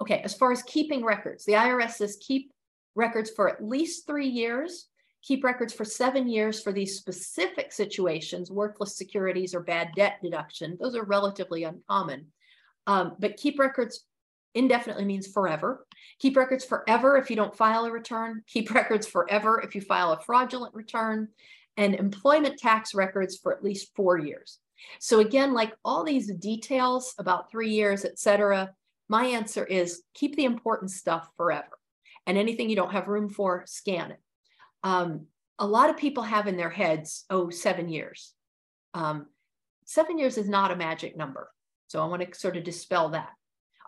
Okay, as far as keeping records, the IRS says keep records for at least three years keep records for seven years for these specific situations, worthless securities or bad debt deduction. Those are relatively uncommon. Um, but keep records indefinitely means forever. Keep records forever if you don't file a return. Keep records forever if you file a fraudulent return. And employment tax records for at least four years. So again, like all these details about three years, et cetera, my answer is keep the important stuff forever. And anything you don't have room for, scan it um, a lot of people have in their heads, oh, seven years. Um, seven years is not a magic number. So I want to sort of dispel that.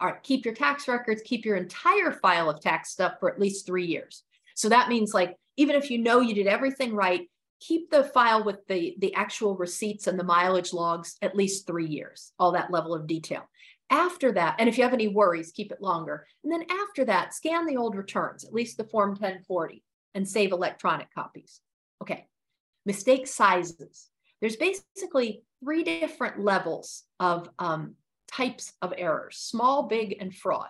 All right, keep your tax records, keep your entire file of tax stuff for at least three years. So that means like, even if you know you did everything right, keep the file with the, the actual receipts and the mileage logs at least three years, all that level of detail. After that, and if you have any worries, keep it longer. And then after that, scan the old returns, at least the Form 1040, and save electronic copies. Okay, mistake sizes. There's basically three different levels of um, types of errors, small, big, and fraud.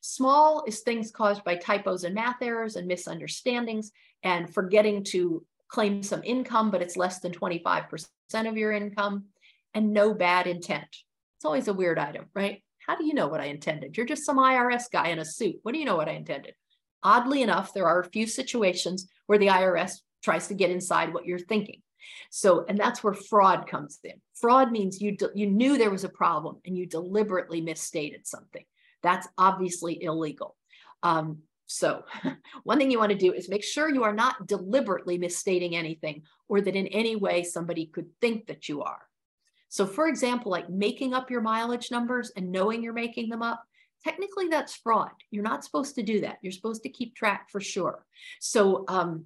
Small is things caused by typos and math errors and misunderstandings and forgetting to claim some income, but it's less than 25% of your income and no bad intent. It's always a weird item, right? How do you know what I intended? You're just some IRS guy in a suit. What do you know what I intended? Oddly enough, there are a few situations where the IRS tries to get inside what you're thinking. So, and that's where fraud comes in. Fraud means you you knew there was a problem and you deliberately misstated something. That's obviously illegal. Um, so, one thing you want to do is make sure you are not deliberately misstating anything or that in any way somebody could think that you are. So, for example, like making up your mileage numbers and knowing you're making them up, technically that's fraud. You're not supposed to do that. You're supposed to keep track for sure. So, um,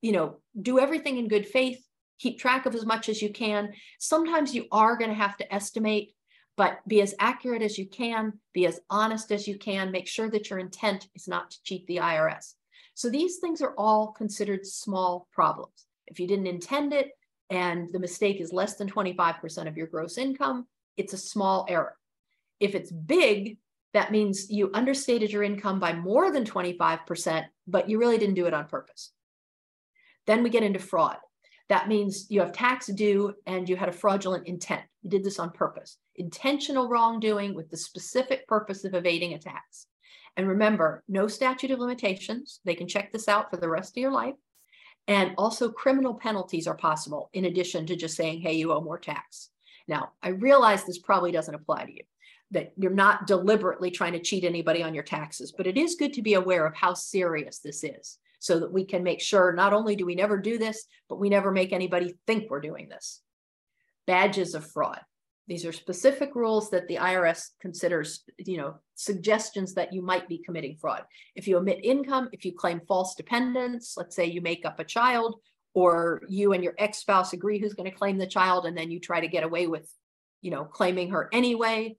you know, do everything in good faith, keep track of as much as you can. Sometimes you are going to have to estimate, but be as accurate as you can, be as honest as you can, make sure that your intent is not to cheat the IRS. So these things are all considered small problems. If you didn't intend it, and the mistake is less than 25% of your gross income, it's a small error. If it's big, that means you understated your income by more than 25%, but you really didn't do it on purpose. Then we get into fraud. That means you have tax due and you had a fraudulent intent. You did this on purpose. Intentional wrongdoing with the specific purpose of evading a tax. And remember, no statute of limitations. They can check this out for the rest of your life. And also, criminal penalties are possible in addition to just saying, hey, you owe more tax. Now, I realize this probably doesn't apply to you, that you're not deliberately trying to cheat anybody on your taxes, but it is good to be aware of how serious this is so that we can make sure not only do we never do this, but we never make anybody think we're doing this. Badges of fraud. These are specific rules that the IRS considers, you know, suggestions that you might be committing fraud. If you omit income, if you claim false dependents, let's say you make up a child, or you and your ex-spouse agree who's going to claim the child, and then you try to get away with, you know, claiming her anyway,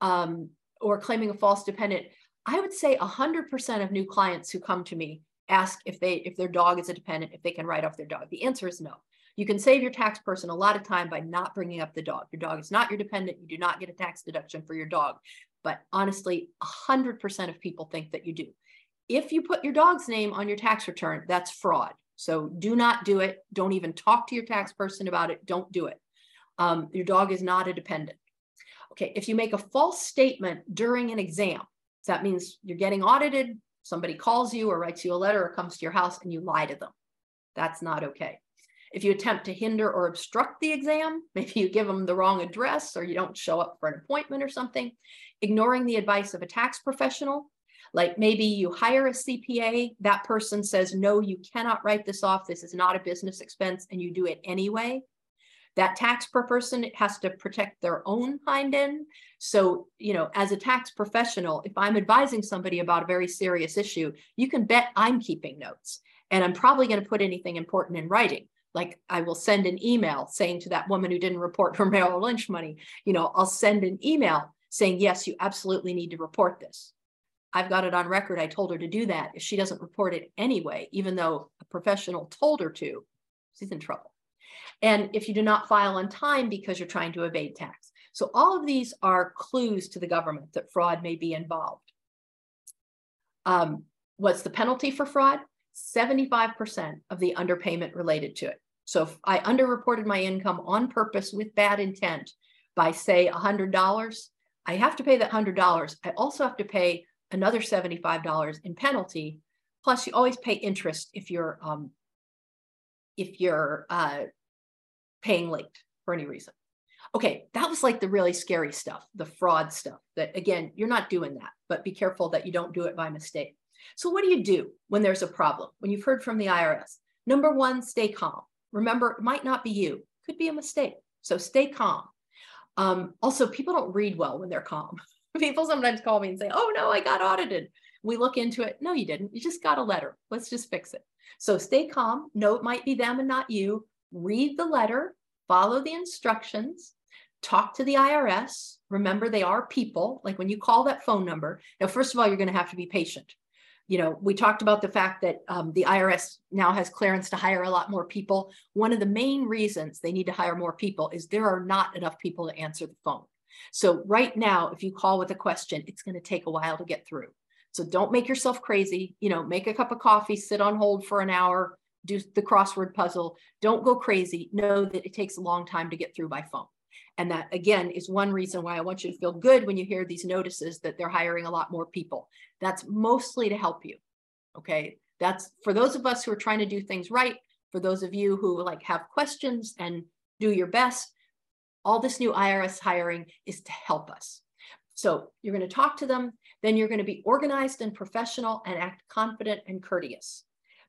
um, or claiming a false dependent. I would say 100% of new clients who come to me ask if they if their dog is a dependent, if they can write off their dog. The answer is no. You can save your tax person a lot of time by not bringing up the dog. Your dog is not your dependent. You do not get a tax deduction for your dog. But honestly, 100% of people think that you do. If you put your dog's name on your tax return, that's fraud. So do not do it. Don't even talk to your tax person about it. Don't do it. Um, your dog is not a dependent. Okay, if you make a false statement during an exam, that means you're getting audited, somebody calls you or writes you a letter or comes to your house and you lie to them. That's not okay. If you attempt to hinder or obstruct the exam, maybe you give them the wrong address or you don't show up for an appointment or something, ignoring the advice of a tax professional, like maybe you hire a CPA, that person says, no, you cannot write this off. This is not a business expense, and you do it anyway. That tax per person has to protect their own hind end. So, you know, as a tax professional, if I'm advising somebody about a very serious issue, you can bet I'm keeping notes and I'm probably going to put anything important in writing like I will send an email saying to that woman who didn't report her Merrill Lynch money, you know, I'll send an email saying, yes, you absolutely need to report this. I've got it on record. I told her to do that. If she doesn't report it anyway, even though a professional told her to, she's in trouble. And if you do not file on time because you're trying to evade tax. So all of these are clues to the government that fraud may be involved. Um, what's the penalty for fraud? 75% of the underpayment related to it. So if I underreported my income on purpose with bad intent by say $100, I have to pay that $100. I also have to pay another $75 in penalty. Plus you always pay interest if you're um, if you're uh, paying late for any reason. Okay, that was like the really scary stuff, the fraud stuff that again, you're not doing that, but be careful that you don't do it by mistake. So what do you do when there's a problem? When you've heard from the IRS? Number one, stay calm. Remember, it might not be you, could be a mistake. So stay calm. Um, also, people don't read well when they're calm. people sometimes call me and say, Oh, no, I got audited. We look into it. No, you didn't. You just got a letter. Let's just fix it. So stay calm. No, it might be them and not you. Read the letter, follow the instructions. talk to the IRS. Remember, they are people. Like when you call that phone number, now, first of all, you're going to have to be patient. You know, we talked about the fact that um, the IRS now has clearance to hire a lot more people. One of the main reasons they need to hire more people is there are not enough people to answer the phone. So, right now, if you call with a question, it's going to take a while to get through. So, don't make yourself crazy. You know, make a cup of coffee, sit on hold for an hour, do the crossword puzzle. Don't go crazy. Know that it takes a long time to get through by phone. And that, again, is one reason why I want you to feel good when you hear these notices that they're hiring a lot more people. That's mostly to help you. Okay. That's for those of us who are trying to do things right. For those of you who like have questions and do your best, all this new IRS hiring is to help us. So you're going to talk to them, then you're going to be organized and professional and act confident and courteous,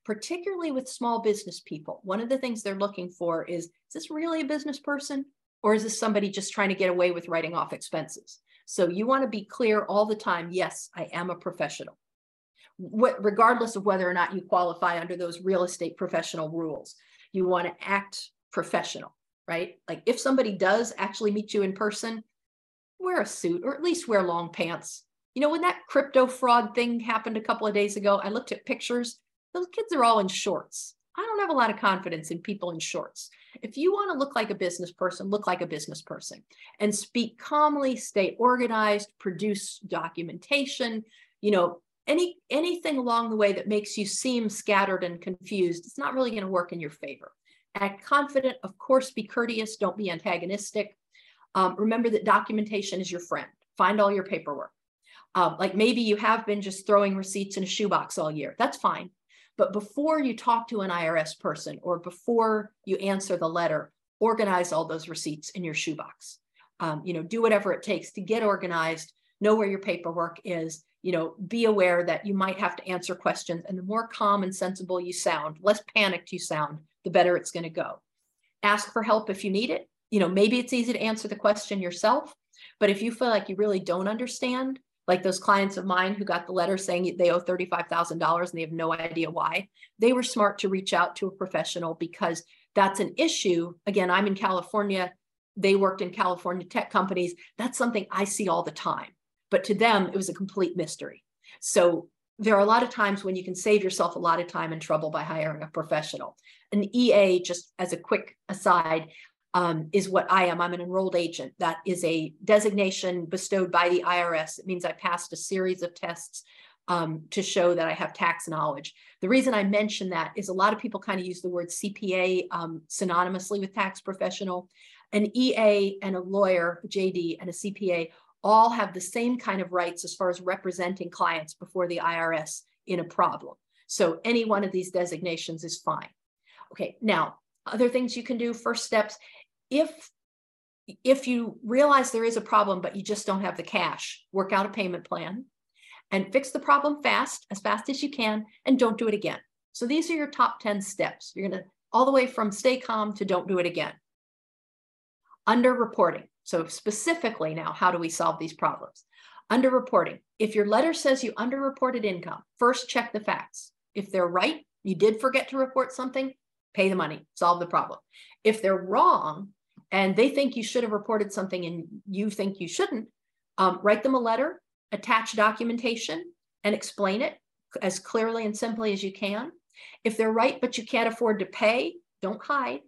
particularly with small business people. One of the things they're looking for is, is this really a business person? Or is this somebody just trying to get away with writing off expenses? So you want to be clear all the time. Yes, I am a professional. What, regardless of whether or not you qualify under those real estate professional rules, you want to act professional, right? Like if somebody does actually meet you in person, wear a suit or at least wear long pants. You know, when that crypto fraud thing happened a couple of days ago, I looked at pictures. Those kids are all in shorts. I don't have a lot of confidence in people in shorts. If you want to look like a business person, look like a business person and speak calmly, stay organized, produce documentation, you know, any anything along the way that makes you seem scattered and confused, it's not really going to work in your favor. Act confident, of course, be courteous, don't be antagonistic. Um, remember that documentation is your friend. Find all your paperwork. Um, like maybe you have been just throwing receipts in a shoebox all year. That's fine. But before you talk to an IRS person or before you answer the letter, organize all those receipts in your shoebox. Um, you know, do whatever it takes to get organized, know where your paperwork is, you know, be aware that you might have to answer questions. And the more calm and sensible you sound, less panicked you sound, the better it's going to go. Ask for help if you need it. You know, maybe it's easy to answer the question yourself, but if you feel like you really don't understand, like those clients of mine who got the letter saying they owe $35,000 and they have no idea why, they were smart to reach out to a professional because that's an issue. Again, I'm in California. They worked in California tech companies. That's something I see all the time. But to them, it was a complete mystery. So there are a lot of times when you can save yourself a lot of time and trouble by hiring a professional. An EA, just as a quick aside, um, is what I am. I'm an enrolled agent. That is a designation bestowed by the IRS. It means I passed a series of tests um, to show that I have tax knowledge. The reason I mention that is a lot of people kind of use the word CPA um, synonymously with tax professional. An EA and a lawyer, JD, and a CPA all have the same kind of rights as far as representing clients before the IRS in a problem. So any one of these designations is fine. Okay, now other things you can do, first steps, if if you realize there is a problem but you just don't have the cash work out a payment plan and fix the problem fast as fast as you can and don't do it again. So these are your top 10 steps. You're going to all the way from stay calm to don't do it again. Under reporting. So specifically now how do we solve these problems? Under reporting. If your letter says you underreported income first check the facts. If they're right you did forget to report something pay the money solve the problem. If they're wrong and they think you should have reported something and you think you shouldn't, um, write them a letter, attach documentation, and explain it as clearly and simply as you can. If they're right, but you can't afford to pay, don't hide.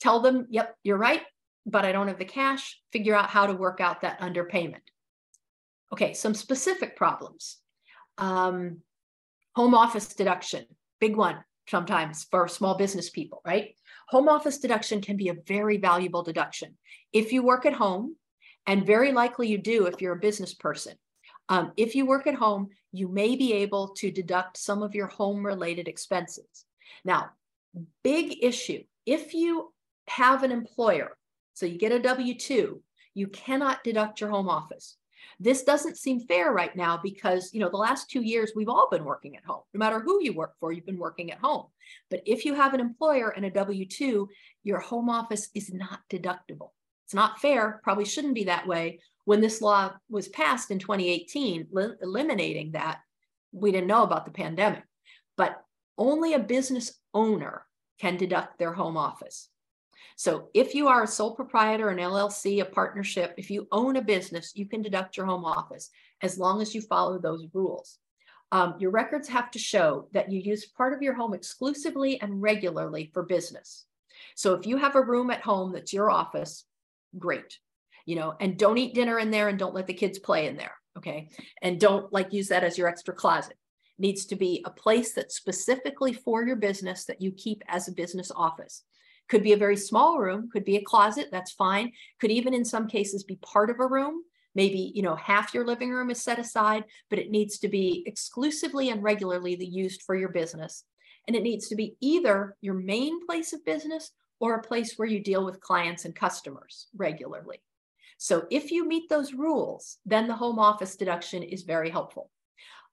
Tell them, yep, you're right, but I don't have the cash. Figure out how to work out that underpayment. Okay, some specific problems. Um, home office deduction, big one sometimes for small business people, right? Home office deduction can be a very valuable deduction. If you work at home, and very likely you do if you're a business person, um, if you work at home, you may be able to deduct some of your home related expenses. Now, big issue if you have an employer, so you get a W 2, you cannot deduct your home office. This doesn't seem fair right now because, you know, the last two years we've all been working at home. No matter who you work for, you've been working at home. But if you have an employer and a W 2, your home office is not deductible. It's not fair, probably shouldn't be that way. When this law was passed in 2018, li- eliminating that, we didn't know about the pandemic. But only a business owner can deduct their home office. So if you are a sole proprietor, an LLC, a partnership, if you own a business, you can deduct your home office as long as you follow those rules. Um, your records have to show that you use part of your home exclusively and regularly for business. So if you have a room at home that's your office, great. You know, and don't eat dinner in there and don't let the kids play in there. Okay. And don't like use that as your extra closet. It needs to be a place that's specifically for your business that you keep as a business office. Could be a very small room, could be a closet, that's fine. Could even in some cases be part of a room. Maybe, you know, half your living room is set aside, but it needs to be exclusively and regularly used for your business. And it needs to be either your main place of business or a place where you deal with clients and customers regularly. So if you meet those rules, then the home office deduction is very helpful.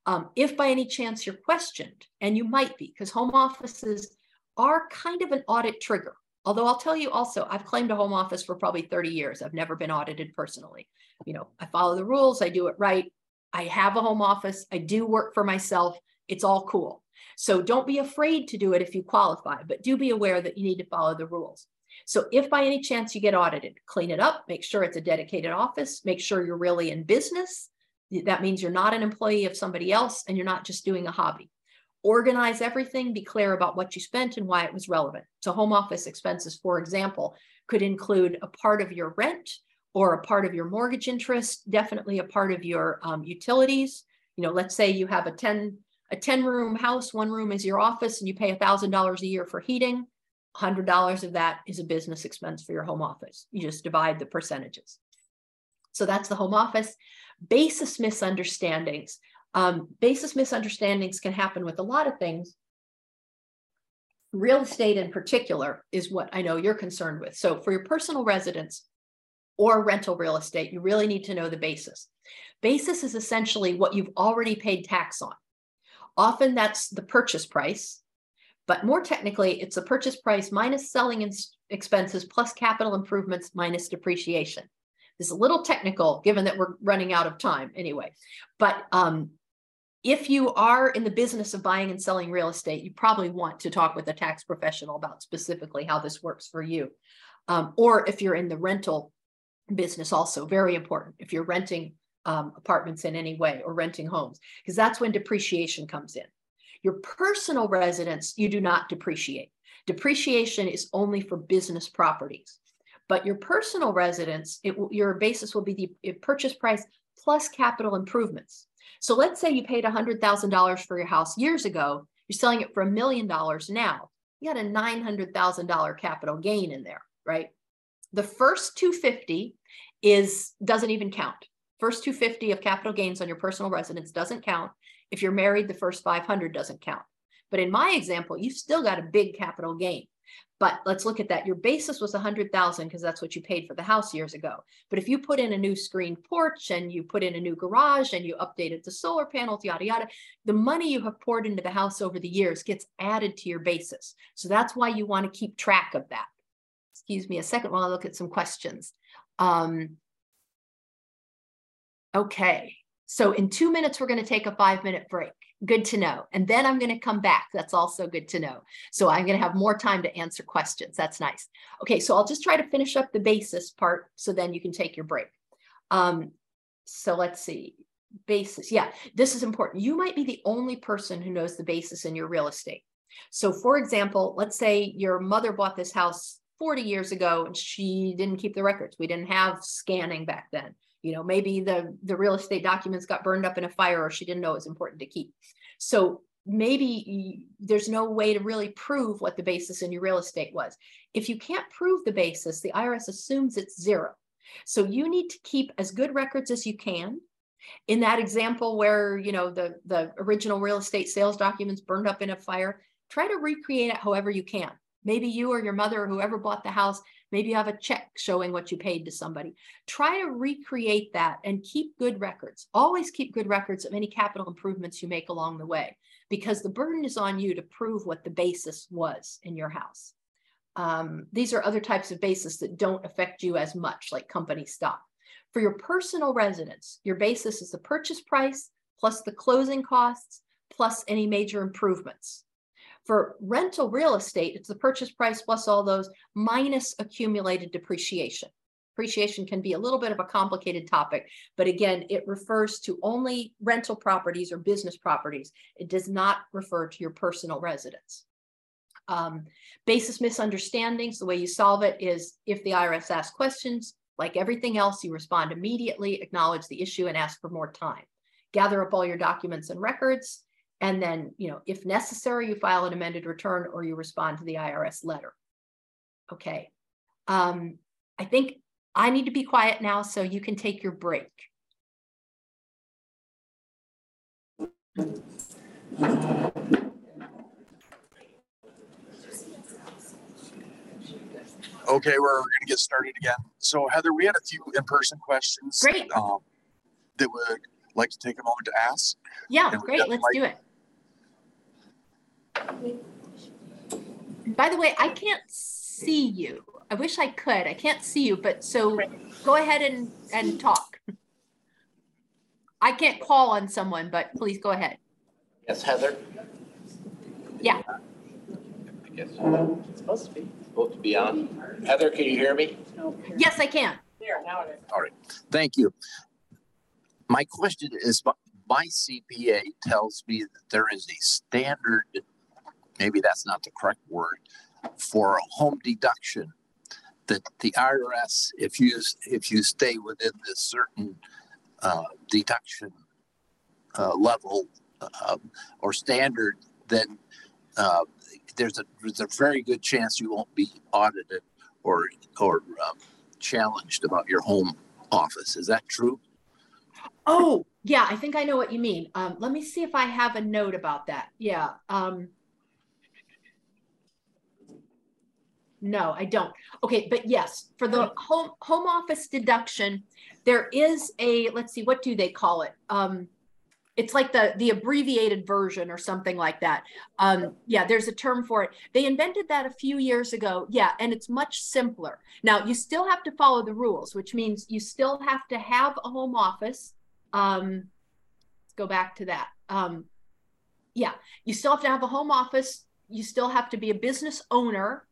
Um, if by any chance you're questioned, and you might be, because home offices are kind of an audit trigger. Although I'll tell you also, I've claimed a home office for probably 30 years. I've never been audited personally. You know, I follow the rules, I do it right. I have a home office, I do work for myself. It's all cool. So don't be afraid to do it if you qualify, but do be aware that you need to follow the rules. So if by any chance you get audited, clean it up, make sure it's a dedicated office, make sure you're really in business. That means you're not an employee of somebody else and you're not just doing a hobby organize everything, be clear about what you spent and why it was relevant. So home office expenses, for example, could include a part of your rent or a part of your mortgage interest, definitely a part of your um, utilities. You know, let's say you have a 10 a 10 room house, one room is your office and you pay $1,000 a year for heating. $100 of that is a business expense for your home office. You just divide the percentages. So that's the home office. Basis misunderstandings. Um, basis misunderstandings can happen with a lot of things. Real estate in particular is what I know you're concerned with. So for your personal residence or rental real estate, you really need to know the basis. Basis is essentially what you've already paid tax on. Often that's the purchase price, but more technically, it's the purchase price minus selling expenses plus capital improvements minus depreciation. This is a little technical given that we're running out of time anyway. But um, if you are in the business of buying and selling real estate, you probably want to talk with a tax professional about specifically how this works for you. Um, or if you're in the rental business, also very important. If you're renting um, apartments in any way or renting homes, because that's when depreciation comes in. Your personal residence, you do not depreciate. Depreciation is only for business properties. But your personal residence, it, your basis will be the purchase price plus capital improvements. So let's say you paid $100,000 for your house years ago, you're selling it for a million dollars now. You got a $900,000 capital gain in there, right? The first 250 is doesn't even count. First 250 of capital gains on your personal residence doesn't count. If you're married, the first 500 doesn't count. But in my example, you've still got a big capital gain. But let's look at that. Your basis was 100,000 because that's what you paid for the house years ago. But if you put in a new screen porch and you put in a new garage and you updated the solar panels, yada, yada, the money you have poured into the house over the years gets added to your basis. So that's why you want to keep track of that. Excuse me a second while I look at some questions. Um, okay. So in two minutes, we're going to take a five minute break. Good to know. And then I'm going to come back. That's also good to know. So I'm going to have more time to answer questions. That's nice. Okay, so I'll just try to finish up the basis part so then you can take your break. Um, so let's see. Basis. Yeah, this is important. You might be the only person who knows the basis in your real estate. So, for example, let's say your mother bought this house 40 years ago and she didn't keep the records. We didn't have scanning back then you know maybe the the real estate documents got burned up in a fire or she didn't know it was important to keep. So maybe there's no way to really prove what the basis in your real estate was. If you can't prove the basis the irs assumes it's zero. So you need to keep as good records as you can. In that example where you know the the original real estate sales documents burned up in a fire try to recreate it however you can. Maybe you or your mother or whoever bought the house Maybe you have a check showing what you paid to somebody. Try to recreate that and keep good records. Always keep good records of any capital improvements you make along the way, because the burden is on you to prove what the basis was in your house. Um, these are other types of basis that don't affect you as much, like company stock. For your personal residence, your basis is the purchase price plus the closing costs plus any major improvements. For rental real estate, it's the purchase price plus all those minus accumulated depreciation. Depreciation can be a little bit of a complicated topic, but again, it refers to only rental properties or business properties. It does not refer to your personal residence. Um, basis misunderstandings, the way you solve it is if the IRS asks questions, like everything else, you respond immediately, acknowledge the issue, and ask for more time. Gather up all your documents and records, and then, you know, if necessary, you file an amended return or you respond to the IRS letter. Okay. Um, I think I need to be quiet now so you can take your break. Okay, we're, going to get started again. So, Heather, we had a few in-person questions. Great. Um, that would like to take a moment to ask. Yeah, great. Let's like, do it. By the way, I can't see you. I wish I could. I can't see you, but so go ahead and, and talk. I can't call on someone, but please go ahead. Yes, Heather? Yeah. I guess it's supposed to be. Supposed to be on. Heather, can you hear me? Yes, I can. There, now it is. All right. Thank you. My question is my CPA tells me that there is a standard maybe that's not the correct word, for a home deduction that the IRS, if you if you stay within this certain uh, deduction uh, level uh, or standard, then uh, there's a there's a very good chance you won't be audited or or um, challenged about your home office. Is that true? Oh yeah, I think I know what you mean. Um, let me see if I have a note about that. Yeah. Um, No, I don't. Okay, but yes, for the home home office deduction, there is a let's see, what do they call it? Um, it's like the the abbreviated version or something like that. Um, yeah, there's a term for it. They invented that a few years ago. Yeah, and it's much simpler. Now you still have to follow the rules, which means you still have to have a home office. Um, let's go back to that. Um, yeah, you still have to have a home office. You still have to be a business owner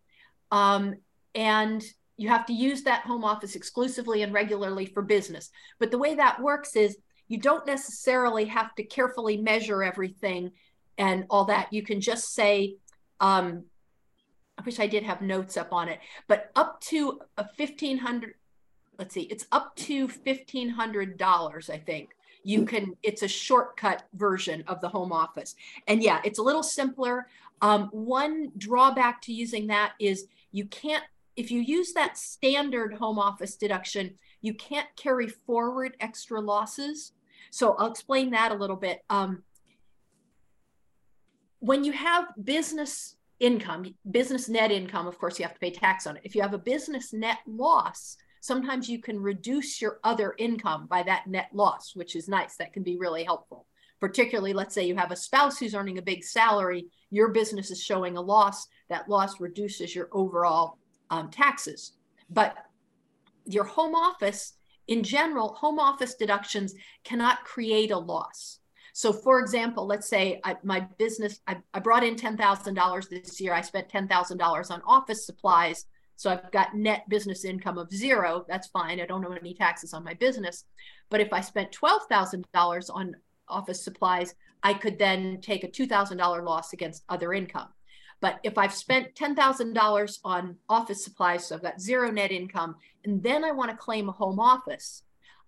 um, and you have to use that home office exclusively and regularly for business. But the way that works is you don't necessarily have to carefully measure everything and all that. You can just say, um, I wish I did have notes up on it, but up to a 1500 let's see, it's up to $1,500, I think. You can, it's a shortcut version of the home office. And yeah, it's a little simpler. Um, one drawback to using that is you can't, if you use that standard home office deduction, you can't carry forward extra losses. So I'll explain that a little bit. Um, when you have business income, business net income, of course, you have to pay tax on it. If you have a business net loss, sometimes you can reduce your other income by that net loss, which is nice. That can be really helpful. Particularly, let's say you have a spouse who's earning a big salary, your business is showing a loss, that loss reduces your overall um, taxes. But your home office, in general, home office deductions cannot create a loss. So, for example, let's say I, my business, I, I brought in $10,000 this year. I spent $10,000 on office supplies. So I've got net business income of zero. That's fine. I don't owe any taxes on my business. But if I spent $12,000 on office supplies, I could then take a $2,000 loss against other income. But if I've spent $10,000 on office supplies, so I've got zero net income, and then I want to claim a home office,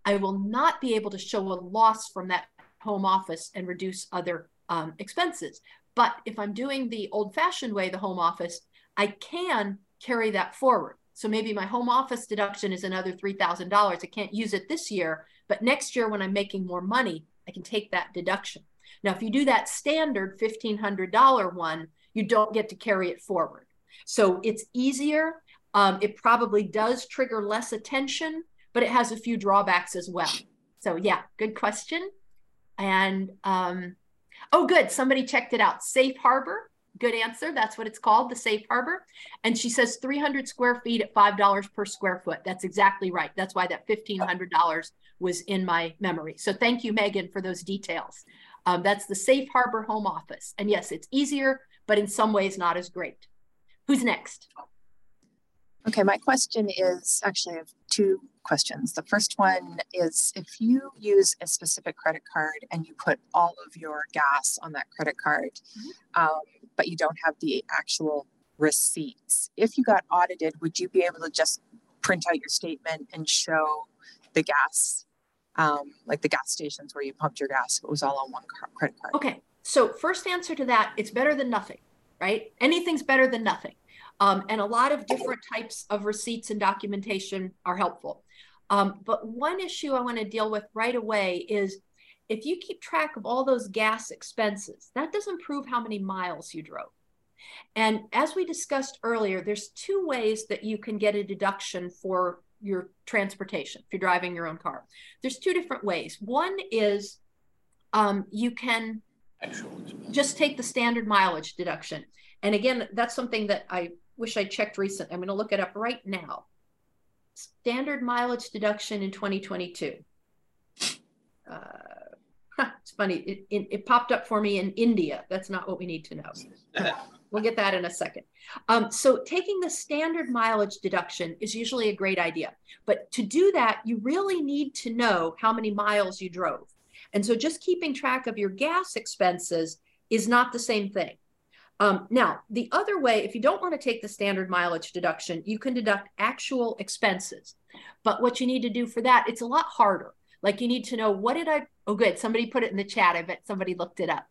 I will not be able to show a loss from that home office and reduce other um, expenses. But if I'm doing the old fashioned way, the home office, I can carry that forward. So maybe my home office deduction is another $3,000. I can't use it this year, but next year when I'm making more money, I can take that deduction. Now, if you do that standard $1,500 one, you don't get to carry it forward. So it's easier. Um, it probably does trigger less attention, but it has a few drawbacks as well. So yeah, good question. And um, oh, good. Somebody checked it out. Safe harbor. Good answer. That's what it's called, the safe harbor. And she says 300 square feet at $5 per square foot. That's exactly right. That's why that $1,500 was in my memory. So thank you, Megan, for those details. Um, that's the safe harbor home office. And yes, it's easier but in some ways not as great. Who's next? Okay, my question is actually I have two questions. The first one is if you use a specific credit card and you put all of your gas on that credit card, mm-hmm. um, but you don't have the actual receipts, if you got audited, would you be able to just print out your statement and show the gas, um, like the gas stations where you pumped your gas? It was all on one car- credit card. Okay, so first answer to that, it's better than nothing, right? Anything's better than nothing. Um, and a lot of different types of receipts and documentation are helpful. Um, but one issue I want to deal with right away is if you keep track of all those gas expenses, that doesn't prove how many miles you drove. And as we discussed earlier, there's two ways that you can get a deduction for your transportation if you're driving your own car. There's two different ways. One is um, you can just take the standard mileage deduction. And again, that's something that I wish I checked recent. I'm going to look it up right now. Standard mileage deduction in 2022. Uh, it's funny. It, it, it, popped up for me in India. That's not what we need to know. we'll get that in a second. Um, so taking the standard mileage deduction is usually a great idea. But to do that, you really need to know how many miles you drove. And so just keeping track of your gas expenses is not the same thing. Um, now, the other way, if you don't want to take the standard mileage deduction, you can deduct actual expenses. But what you need to do for that, it's a lot harder. Like you need to know what did I, oh, good. Somebody put it in the chat. I bet somebody looked it up.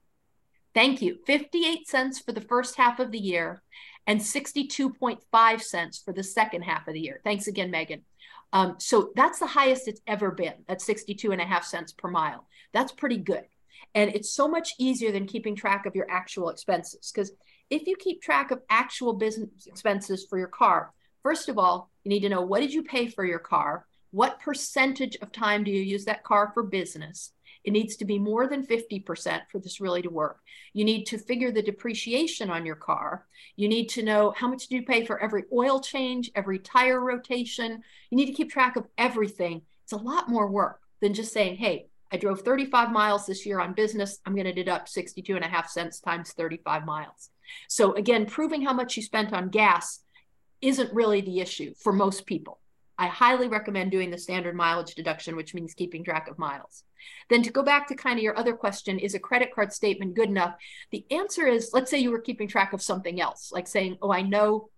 Thank you. 58 cents for the first half of the year and 62.5 cents for the second half of the year. Thanks again, Megan. Um, so that's the highest it's ever been at 62 and a half cents per mile. That's pretty good. And it's so much easier than keeping track of your actual expenses. Because if you keep track of actual business expenses for your car, first of all, you need to know what did you pay for your car? What percentage of time do you use that car for business? It needs to be more than 50% for this really to work. You need to figure the depreciation on your car. You need to know how much do you pay for every oil change, every tire rotation. You need to keep track of everything. It's a lot more work than just saying, hey, I drove 35 miles this year on business. I'm going to deduct 62 and a half cents times 35 miles. So again, proving how much you spent on gas isn't really the issue for most people. I highly recommend doing the standard mileage deduction, which means keeping track of miles. Then to go back to kind of your other question, is a credit card statement good enough? The answer is, let's say you were keeping track of something else, like saying, oh, I know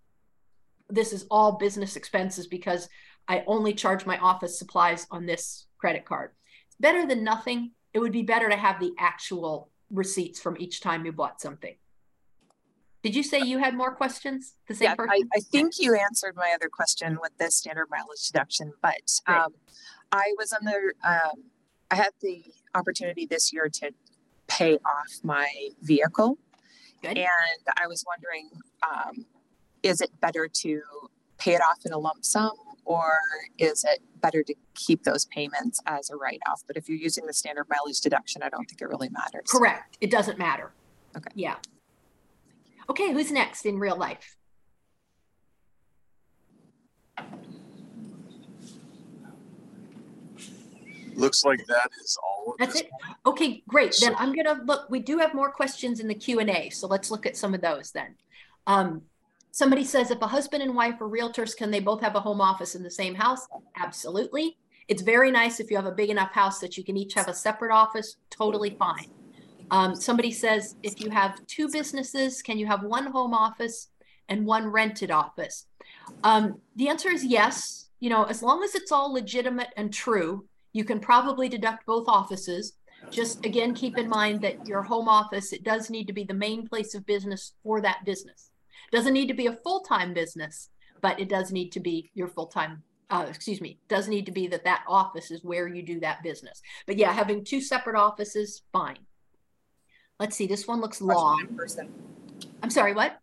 this is all business expenses because I only charge my office supplies on this credit card It's better than nothing. It would be better to have the actual receipts from each time you bought something. Did you say you had more questions? The same yeah, person? I, I, think you answered my other question with the standard mileage deduction, but um, I was on the, um, I had the opportunity this year to pay off my vehicle. Good. And I was wondering, um, is it better to pay it off in a lump sum or is it better to keep those payments as a write off? But if you're using the standard mileage deduction, I don't think it really matters. Correct. It doesn't matter. Okay. Yeah. Okay, who's next in real life? Looks like that is all. That's it. Point. Okay, great. So, then I'm gonna look. We do have more questions in the Q and A, so let's look at some of those then. Um, Somebody says if a husband and wife are realtors, can they both have a home office in the same house? Absolutely. It's very nice if you have a big enough house that you can each have a separate office, totally fine. Um, somebody says if you have two businesses, can you have one home office and one rented office? Um, the answer is yes. You know, as long as it's all legitimate and true, you can probably deduct both offices. Just again, keep in mind that your home office, it does need to be the main place of business for that business. Doesn't need to be a full time business, but it does need to be your full time. Uh, excuse me, does need to be that that office is where you do that business. But yeah, having two separate offices, fine. Let's see, this one looks long. In person. I'm sorry, what?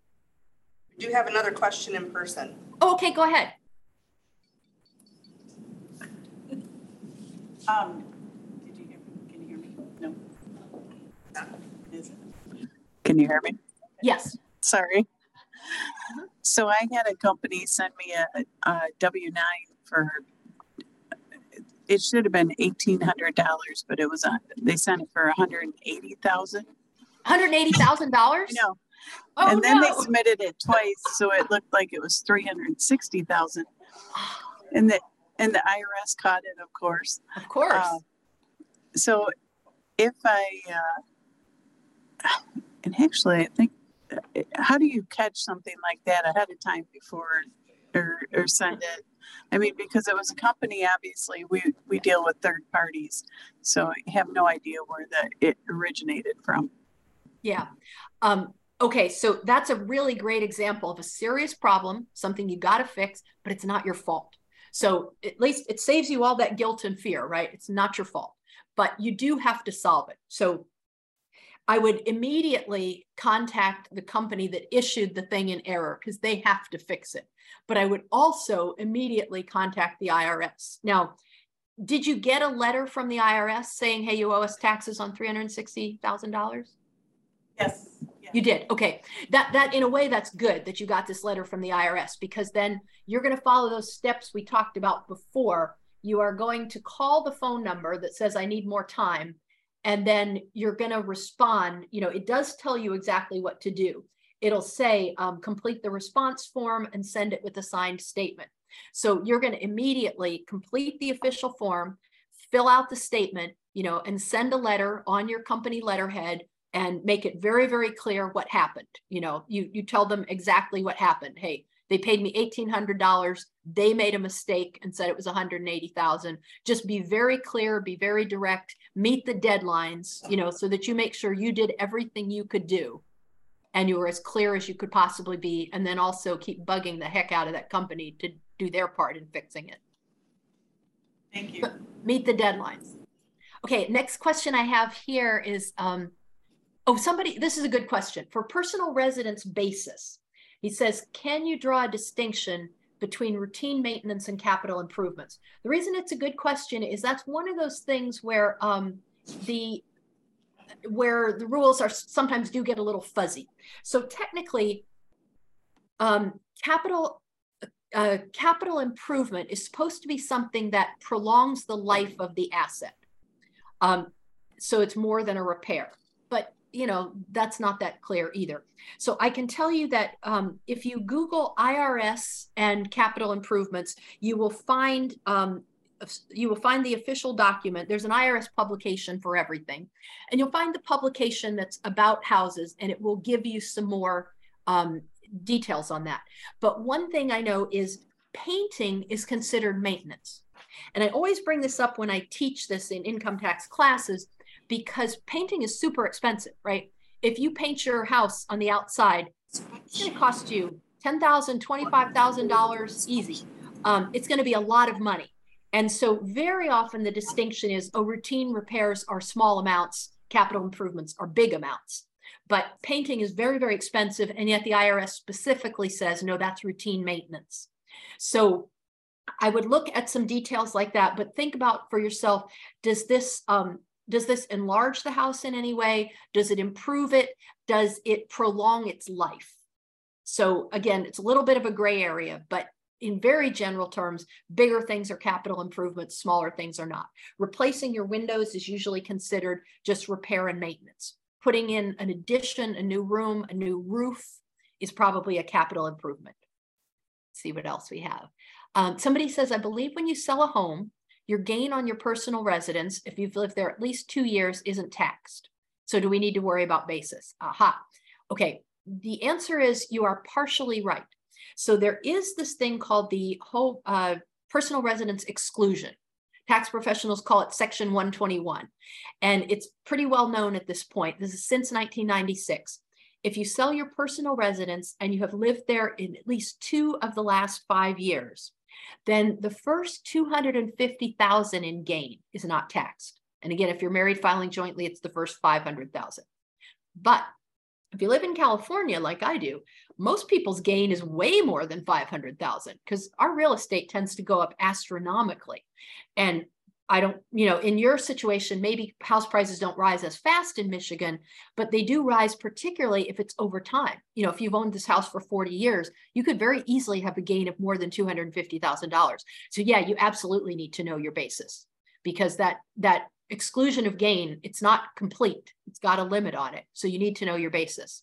Do you have another question in person? Oh, okay, go ahead. Um, did you hear me? Can you hear me? No. Can you hear me? Yes. Sorry. So I had a company send me a, a W nine for. It should have been eighteen hundred dollars, but it was a, they sent it for one hundred eighty thousand. One hundred eighty thousand dollars. No, Oh, and then they submitted it twice, so it looked like it was three hundred and sixty thousand. And the, and the IRS caught it, of course. Of course. Um, So if I, uh, and actually, I think, uh, how do you catch something like that ahead of time before or, or send it? I mean, because it was a company, obviously, we, we deal with third parties. So I have no idea where that it originated from. Yeah. Um, okay, so that's a really great example of a serious problem, something you got to fix, but it's not your fault. So at least it saves you all that guilt and fear, right? It's not your fault, but you do have to solve it. So I would immediately contact the company that issued the thing in error because they have to fix it. But I would also immediately contact the IRS. Now, did you get a letter from the IRS saying, hey, you owe us taxes on $360,000? Yes. You did. Okay. That that in a way that's good that you got this letter from the IRS because then you're going to follow those steps we talked about before. You are going to call the phone number that says I need more time and then you're going to respond, you know, it does tell you exactly what to do. It'll say um, complete the response form and send it with a signed statement. So you're going to immediately complete the official form, fill out the statement, you know, and send a letter on your company letterhead and make it very very clear what happened. You know you you tell them exactly what happened. Hey they paid me $1800 they made a mistake and said it was 180000 just be very clear be very direct meet the deadlines you know so that you make sure you did everything you could do and you were as clear as you could possibly be and then also keep bugging the heck out of that company to do their part in fixing it. Thank you. meet the deadlines. Okay, next question I have here is, um, oh, somebody, this is a good question. For personal residence basis, he says, can you draw a distinction between routine maintenance and capital improvements? The reason it's a good question is that's one of those things where um, the where the rules are sometimes do get a little fuzzy. So technically, um, capital uh, capital improvement is supposed to be something that prolongs the life of the asset. Um, so it's more than a repair. You know that's not that clear either. So I can tell you that um, if you Google IRS and capital improvements, you will find um, you will find the official document. There's an IRS publication for everything, and you'll find the publication that's about houses, and it will give you some more um, details on that. But one thing I know is painting is considered maintenance. And I always bring this up when I teach this in income tax classes because painting is super expensive, right? If you paint your house on the outside, it's going to cost you $10,000, $25,000 easy. Um, it's going to be a lot of money. And so, very often, the distinction is oh, routine repairs are small amounts, capital improvements are big amounts. But painting is very, very expensive. And yet, the IRS specifically says no, that's routine maintenance. So, I would look at some details like that, but think about for yourself does this um, does this enlarge the house in any way? Does it improve it? Does it prolong its life? So again, it's a little bit of a gray area, but in very general terms, bigger things are capital improvements, smaller things are not. Replacing your windows is usually considered just repair and maintenance. Putting in an addition, a new room, a new roof is probably a capital improvement. Let's see what else we have. Um, somebody says, I believe when you sell a home, your gain on your personal residence, if you've lived there at least two years, isn't taxed. So do we need to worry about basis? Aha. Okay. The answer is you are partially right. So there is this thing called the whole uh, personal residence exclusion. Tax professionals call it Section 121. And it's pretty well known at this point. This is since 1996. If you sell your personal residence and you have lived there in at least two of the last five years, then the first 250,000 in gain is not taxed. And again, if you're married filing jointly, it's the first 500,000. But if you live in California like I do, most people's gain is way more than 500,000 because our real estate tends to go up astronomically. And I don't, you know, in your situation, maybe house prices don't rise as fast in Michigan, but they do rise, particularly if it's over time. You know, if you've owned this house for 40 years, you could very easily have a gain of more than $250,000. So yeah, you absolutely need to know your basis because that that exclusion of gain, it's not complete. It's got a limit on it. So you need to know your basis.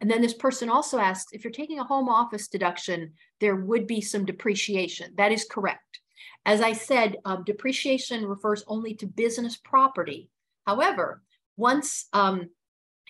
And then this person also asks if you're taking a home office deduction, there would be some depreciation. That is correct. As I said, um, depreciation refers only to business property. However, once um,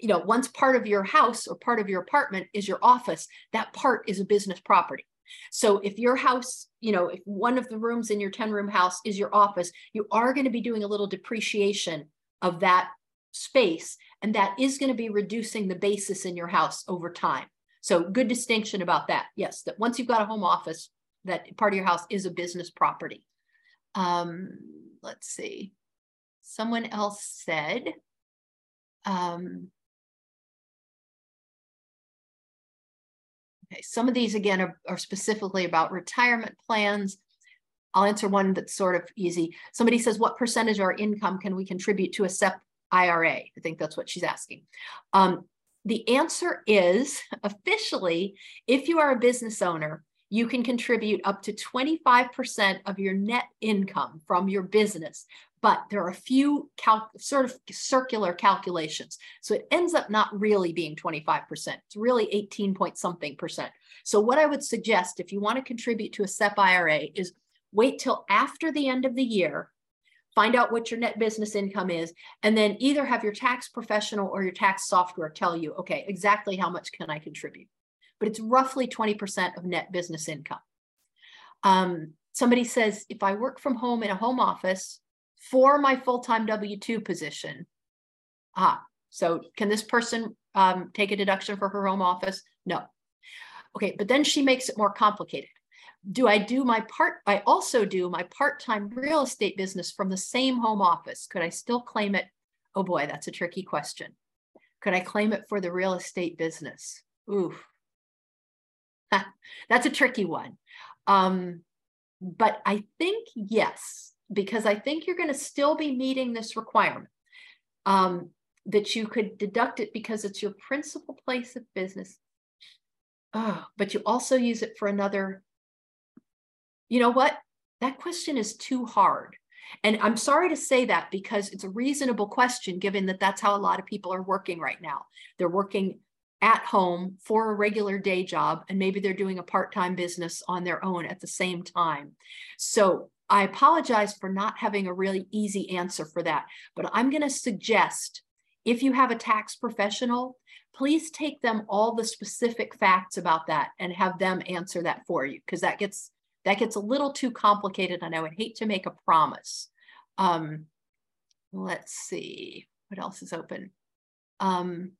you know, once part of your house or part of your apartment is your office, that part is a business property. So if your house, you know, if one of the rooms in your 10 room house is your office, you are going to be doing a little depreciation of that space. And that is going to be reducing the basis in your house over time. So good distinction about that. Yes, that once you've got a home office, that part of your house is a business property. Um, let's see. Someone else said, um, Okay, some of these again are, are specifically about retirement plans. I'll answer one that's sort of easy. Somebody says, what percentage of our income can we contribute to a SEP IRA? I think that's what she's asking. Um, the answer is officially, if you are a business owner, you can contribute up to 25% of your net income from your business but there are a few sort of circular calculations. So it ends up not really being 25%. It's really 18 point something percent. So what I would suggest if you want to contribute to a SEP IRA is wait till after the end of the year, find out what your net business income is, and then either have your tax professional or your tax software tell you, okay, exactly how much can I contribute? But it's roughly 20% of net business income. Um, somebody says, if I work from home in a home office, for my full-time W-2 position. Ah, so can this person um, take a deduction for her home office? No. Okay, but then she makes it more complicated. Do I do my part? I also do my part-time real estate business from the same home office. Could I still claim it? Oh boy, that's a tricky question. Could I claim it for the real estate business? Ooh, that's a tricky one. Um, but I think yes, because I think you're going to still be meeting this requirement um, that you could deduct it because it's your principal place of business. Oh, but you also use it for another. You know what? That question is too hard. And I'm sorry to say that because it's a reasonable question, given that that's how a lot of people are working right now. They're working at home for a regular day job, and maybe they're doing a part time business on their own at the same time. So I apologize for not having a really easy answer for that, but I'm going to suggest if you have a tax professional, please take them all the specific facts about that and have them answer that for you because that gets that gets a little too complicated and I would hate to make a promise. Um, let's see what else is open. Um,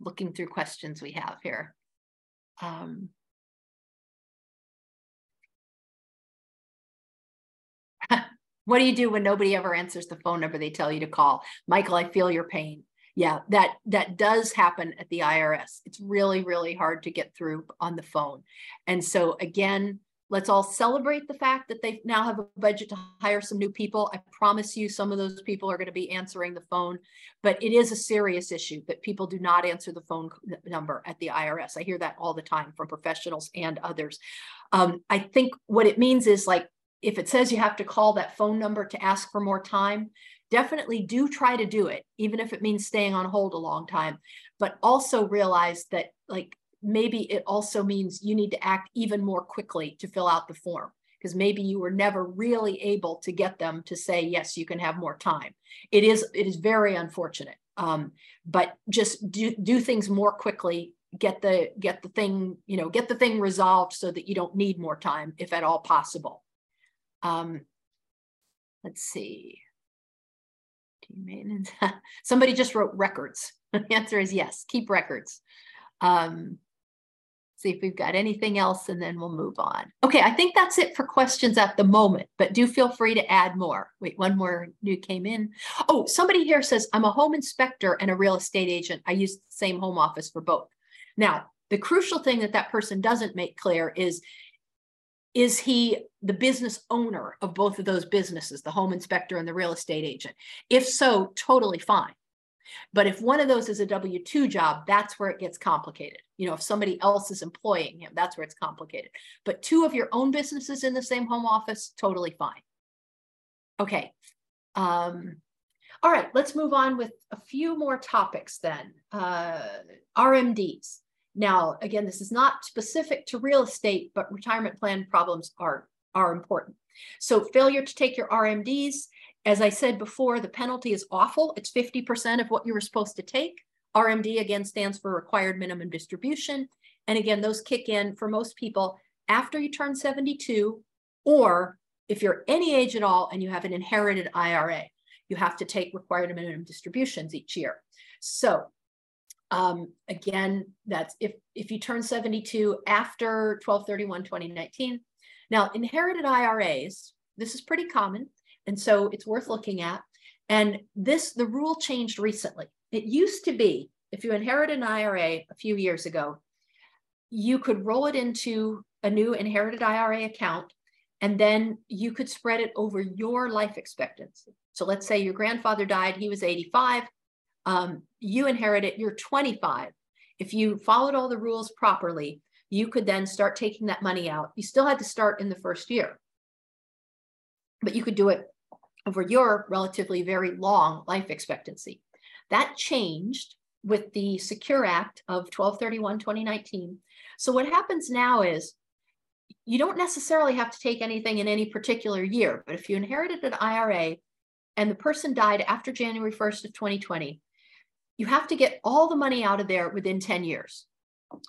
looking through questions we have here. Um, what do you do when nobody ever answers the phone number they tell you to call? Michael, I feel your pain. Yeah, that that does happen at the IRS. It's really really hard to get through on the phone. And so again, let's all celebrate the fact that they now have a budget to hire some new people. I promise you some of those people are going to be answering the phone, but it is a serious issue that people do not answer the phone number at the IRS. I hear that all the time from professionals and others. Um, I think what it means is like if it says you have to call that phone number to ask for more time, definitely do try to do it, even if it means staying on hold a long time. But also realize that, like, maybe it also means you need to act even more quickly to fill out the form because maybe you were never really able to get them to say yes you can have more time it is it is very unfortunate um, but just do do things more quickly get the get the thing you know get the thing resolved so that you don't need more time if at all possible um, let's see. Maintenance. Somebody just wrote records. the answer is yes, keep records. Um, see if we've got anything else and then we'll move on. Okay, I think that's it for questions at the moment, but do feel free to add more. Wait, one more new came in. Oh, somebody here says, I'm a home inspector and a real estate agent. I use the same home office for both. Now, the crucial thing that that person doesn't make clear is is he the business owner of both of those businesses, the home inspector and the real estate agent? If so, totally fine. But if one of those is a W 2 job, that's where it gets complicated. You know, if somebody else is employing him, that's where it's complicated. But two of your own businesses in the same home office, totally fine. Okay. Um, All right, let's move on with a few more topics then. Uh, RMDs. Now, again, this is not specific to real estate, but retirement plan problems are, are important. So failure to take your RMDs, as I said before, the penalty is awful. It's 50% of what you were supposed to take. RMD again stands for required minimum distribution. And again, those kick in for most people after you turn 72, or if you're any age at all and you have an inherited IRA, you have to take required minimum distributions each year. So um, again, that's if, if you turn 72 after 1231 2019. Now, inherited IRAs, this is pretty common. And so it's worth looking at. And this, the rule changed recently. It used to be if you inherit an IRA a few years ago, you could roll it into a new inherited IRA account, and then you could spread it over your life expectancy. So let's say your grandfather died, he was 85, um, you inherit it, you're 25. If you followed all the rules properly, you could then start taking that money out. You still had to start in the first year, but you could do it over your relatively very long life expectancy. That changed with the Secure Act of 1231 2019. So, what happens now is you don't necessarily have to take anything in any particular year, but if you inherited an IRA and the person died after January 1st of 2020, you have to get all the money out of there within 10 years.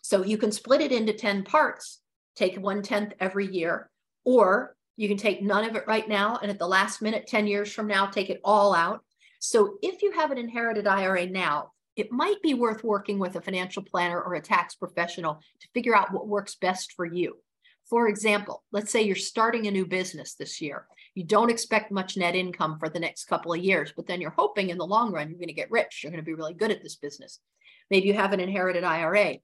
So you can split it into 10 parts, take one tenth every year, or you can take none of it right now. And at the last minute, 10 years from now, take it all out. So if you have an inherited IRA now, it might be worth working with a financial planner or a tax professional to figure out what works best for you. For example, let's say you're starting a new business this year. You don't expect much net income for the next couple of years, but then you're hoping in the long run you're going to get rich. You're going to be really good at this business. Maybe you have an inherited IRA.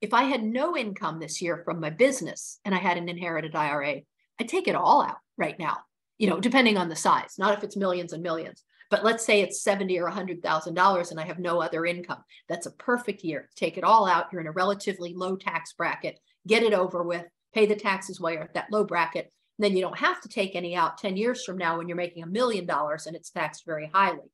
If I had no income this year from my business and I had an inherited IRA, I'd take it all out right now, you know, depending on the size, not if it's millions and millions. But let's say it's 70 or $100,000 and I have no other income. That's a perfect year. Take it all out. You're in a relatively low tax bracket. Get it over with. Pay the taxes while you're at that low bracket. Then you don't have to take any out 10 years from now when you're making a million dollars and it's taxed very highly.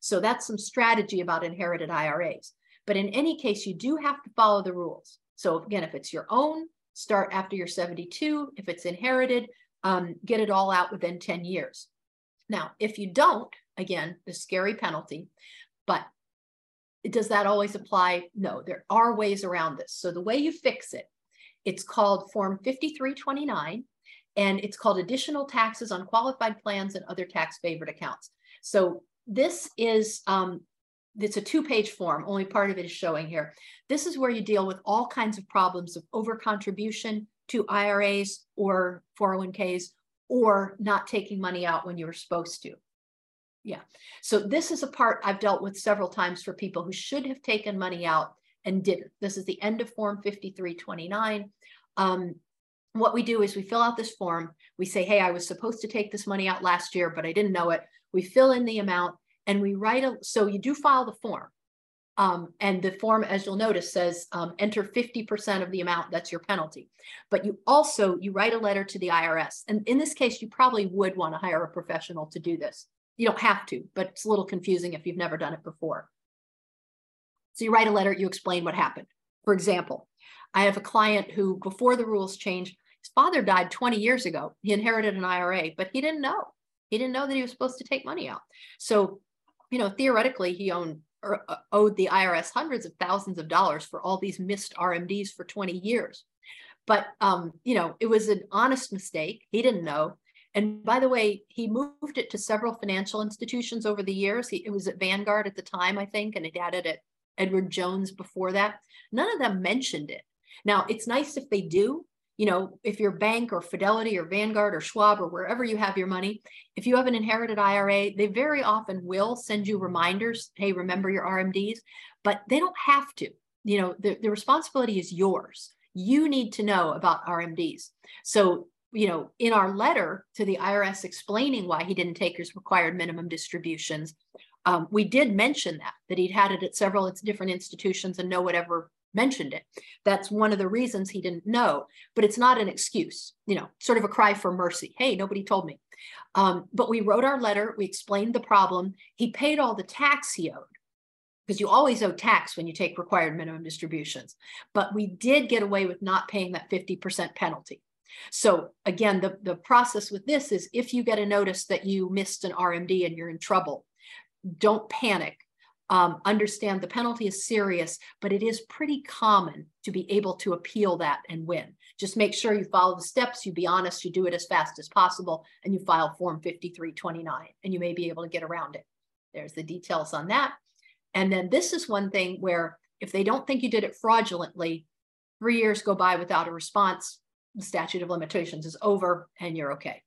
So that's some strategy about inherited IRAs. But in any case, you do have to follow the rules. So again, if it's your own, start after you're 72. If it's inherited, um, get it all out within 10 years. Now, if you don't, again, the scary penalty, but does that always apply? No, there are ways around this. So the way you fix it, it's called Form 5329, and it's called Additional Taxes on Qualified Plans and Other Tax Favored Accounts. So this is um, it's a two-page form. Only part of it is showing here. This is where you deal with all kinds of problems of overcontribution to IRAs or 401ks or not taking money out when you were supposed to. Yeah. So this is a part I've dealt with several times for people who should have taken money out and didn't. This is the end of Form 5329. Um, what we do is we fill out this form. We say, hey, I was supposed to take this money out last year, but I didn't know it. We fill in the amount and we write a, so you do file the form. Um, and the form, as you'll notice, says um, enter 50% of the amount, that's your penalty. But you also, you write a letter to the IRS. And in this case, you probably would want to hire a professional to do this. You don't have to, but it's a little confusing if you've never done it before. So you write a letter, you explain what happened. For example, I have a client who, before the rules changed, his father died 20 years ago. He inherited an IRA, but he didn't know. He didn't know that he was supposed to take money out. So, you know, theoretically, he owned or uh, owed the IRS hundreds of thousands of dollars for all these missed RMDs for 20 years. But, um, you know, it was an honest mistake. He didn't know. And by the way, he moved it to several financial institutions over the years. He, it was at Vanguard at the time, I think, and it had it at Edward Jones before that. None of them mentioned it. Now, it's nice if they do. You know, if your bank or Fidelity or Vanguard or Schwab or wherever you have your money, if you have an inherited IRA, they very often will send you reminders. Hey, remember your RMDs, but they don't have to. You know, the, the responsibility is yours. You need to know about RMDs. So, you know, in our letter to the IRS explaining why he didn't take his required minimum distributions, um, we did mention that, that he'd had it at several different institutions and no one ever mentioned it. That's one of the reasons he didn't know, but it's not an excuse, you know, sort of a cry for mercy. Hey, nobody told me. Um, but we wrote our letter, we explained the problem. He paid all the tax he owed because you always owe tax when you take required minimum distributions. But we did get away with not paying that 50% penalty. So again, the, the process with this is if you get a notice that you missed an RMD and you're in trouble, don't panic. Um, understand the penalty is serious, but it is pretty common to be able to appeal that and win. Just make sure you follow the steps, you be honest, you do it as fast as possible, and you file Form 5329, and you may be able to get around it. There's the details on that. And then this is one thing where if they don't think you did it fraudulently, three years go by without a response, the statute of limitations is over and you're okay.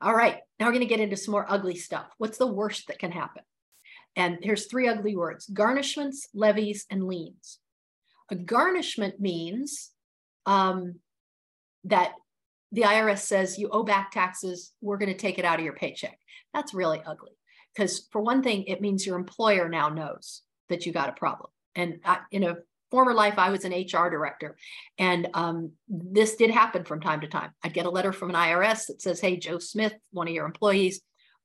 All right, now we're going to get into some more ugly stuff. What's the worst that can happen? And here's three ugly words garnishments, levies, and liens. A garnishment means um, that the IRS says you owe back taxes, we're going to take it out of your paycheck. That's really ugly. Because for one thing, it means your employer now knows that you got a problem. And I, in a former life, I was an HR director, and um, this did happen from time to time. I'd get a letter from an IRS that says, "Hey, Joe Smith, one of your employees."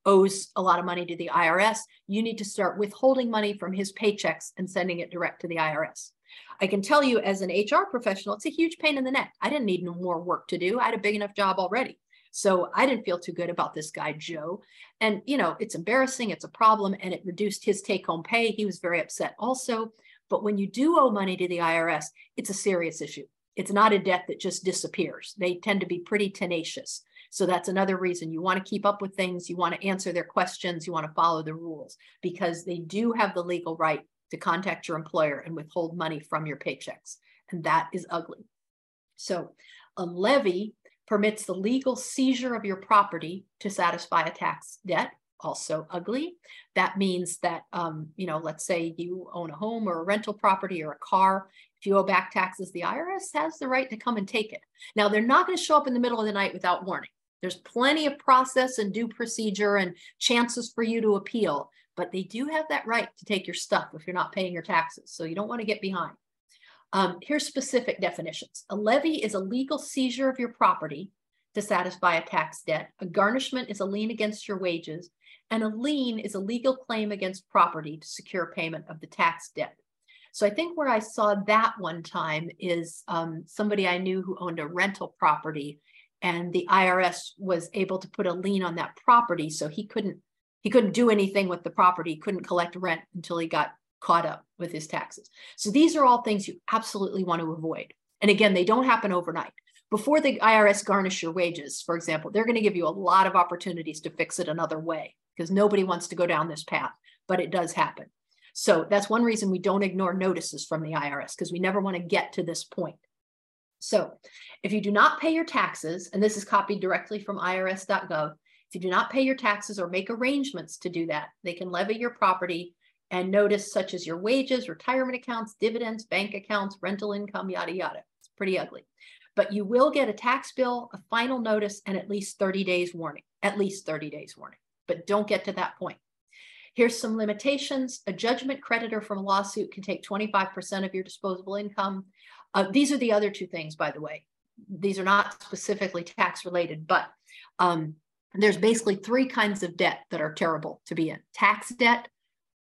Owes a lot of money to the IRS, you need to start withholding money from his paychecks and sending it direct to the IRS. I can tell you as an HR professional, it's a huge pain in the neck. I didn't need more work to do. I had a big enough job already. So I didn't feel too good about this guy, Joe. And, you know, it's embarrassing, it's a problem, and it reduced his take home pay. He was very upset also. But when you do owe money to the IRS, it's a serious issue. It's not a debt that just disappears. They tend to be pretty tenacious. So that's another reason you want to keep up with things. You want to answer their questions. You want to follow the rules because they do have the legal right to contact your employer and withhold money from your paychecks. And that is ugly. So a levy permits the legal seizure of your property to satisfy a tax debt also ugly. That means that, um, you know, let's say you own a home or a rental property or a car. If you owe back taxes, the IRS has the right to come and take it. Now, they're not going to show up in the middle of the night without warning. There's plenty of process and due procedure and chances for you to appeal, but they do have that right to take your stuff if you're not paying your taxes. So you don't want to get behind. Um, here's specific definitions. A levy is a legal seizure of your property to satisfy a tax debt. A garnishment is a lien against your wages and a lien is a legal claim against property to secure payment of the tax debt. So I think where I saw that one time is um, somebody I knew who owned a rental property, and the IRS was able to put a lien on that property, so he couldn't he couldn't do anything with the property, he couldn't collect rent until he got caught up with his taxes. So these are all things you absolutely want to avoid. And again, they don't happen overnight. Before the IRS garnish your wages, for example, they're going to give you a lot of opportunities to fix it another way because nobody wants to go down this path, but it does happen. So that's one reason we don't ignore notices from the IRS because we never want to get to this point. So if you do not pay your taxes, and this is copied directly from irs.gov, if you do not pay your taxes or make arrangements to do that, they can levy your property and notice such as your wages, retirement accounts, dividends, bank accounts, rental income, yada, yada. It's pretty ugly. But you will get a tax bill, a final notice, and at least 30 days warning, at least 30 days warning but don't get to that point. Here's some limitations. A judgment creditor from a lawsuit can take 25% of your disposable income. Uh, these are the other two things, by the way. These are not specifically tax related, but um, there's basically three kinds of debt that are terrible to be in tax debt,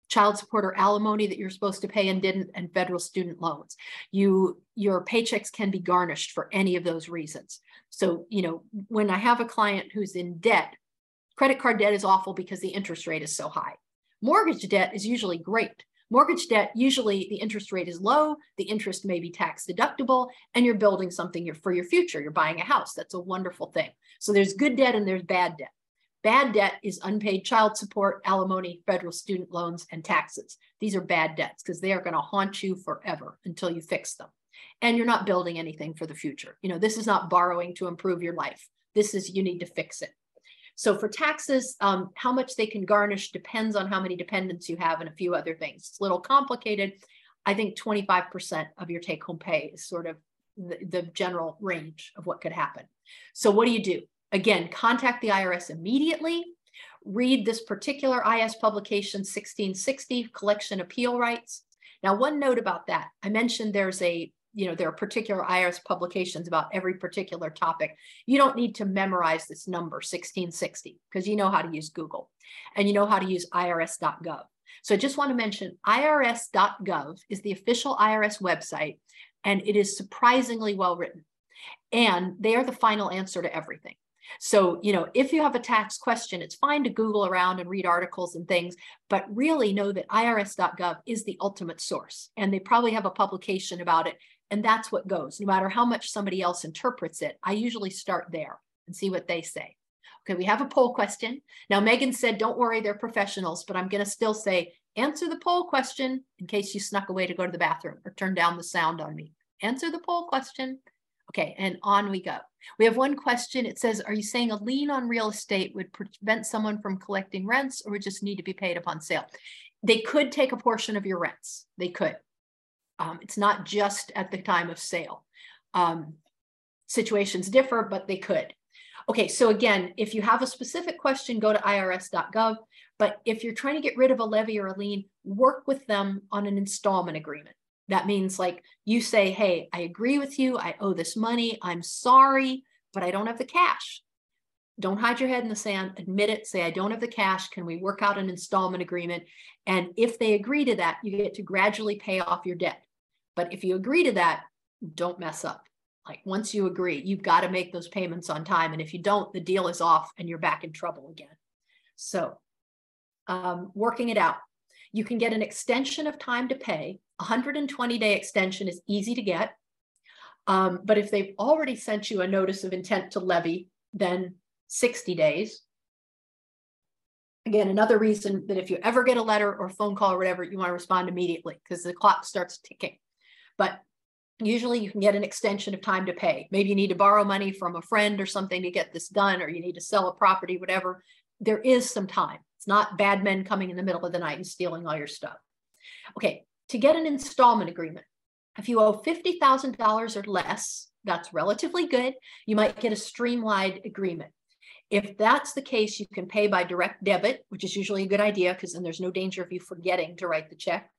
child support or alimony that you're supposed to pay and didn't, and federal student loans. You your paychecks can be garnished for any of those reasons. So, you know, when I have a client who's in debt, Credit card debt is awful because the interest rate is so high. Mortgage debt is usually great. Mortgage debt, usually the interest rate is low, the interest may be tax deductible, and you're building something for your future. You're buying a house. That's a wonderful thing. So there's good debt and there's bad debt. Bad debt is unpaid child support, alimony, federal student loans, and taxes. These are bad debts because they are going to haunt you forever until you fix them. And you're not building anything for the future. You know, this is not borrowing to improve your life. This is you need to fix it. So for taxes, um, how much they can garnish depends on how many dependents you have and a few other things. It's a little complicated. I think 25% of your take home pay is sort of the, the general range of what could happen. So what do you do? Again, contact the IRS immediately. Read this particular IS publication 1660 collection appeal rights. Now, one note about that I mentioned there's a you know, there are particular IRS publications about every particular topic. You don't need to memorize this number 1660 because you know how to use Google and you know how to use irs.gov. So I just want to mention irs.gov is the official IRS website and it is surprisingly well written. And they are the final answer to everything. So, you know, if you have a tax question, it's fine to Google around and read articles and things, but really know that irs.gov is the ultimate source. And they probably have a publication about it. And that's what goes, no matter how much somebody else interprets it. I usually start there and see what they say. Okay, we have a poll question. Now, Megan said, don't worry, they're professionals, but I'm going to still say, answer the poll question in case you snuck away to go to the bathroom or turn down the sound on me. Answer the poll question. Okay, and on we go. We have one question. It says, are you saying a lien on real estate would prevent someone from collecting rents or would just need to be paid upon sale? They could take a portion of your rents. They could. Um, it's not just at the time of sale. Um, situations differ, but they could. Okay, so again, if you have a specific question, go to irs.gov. But if you're trying to get rid of a levy or a lien, work with them on an installment agreement. That means like you say, hey, I agree with you. I owe this money. I'm sorry, but I don't have the cash. Don't hide your head in the sand. Admit it. Say, I don't have the cash. Can we work out an installment agreement? And if they agree to that, you get to gradually pay off your debt. But if you agree to that, don't mess up. Like once you agree, you've got to make those payments on time. And if you don't, the deal is off and you're back in trouble again. So, um, working it out. You can get an extension of time to pay. 120 day extension is easy to get. Um, but if they've already sent you a notice of intent to levy, then 60 days. Again, another reason that if you ever get a letter or phone call or whatever, you want to respond immediately because the clock starts ticking. But usually you can get an extension of time to pay. Maybe you need to borrow money from a friend or something to get this done, or you need to sell a property, whatever. There is some time. It's not bad men coming in the middle of the night and stealing all your stuff. Okay, to get an installment agreement, if you owe $50,000 or less, that's relatively good. You might get a streamlined agreement. If that's the case, you can pay by direct debit, which is usually a good idea because then there's no danger of you forgetting to write the check.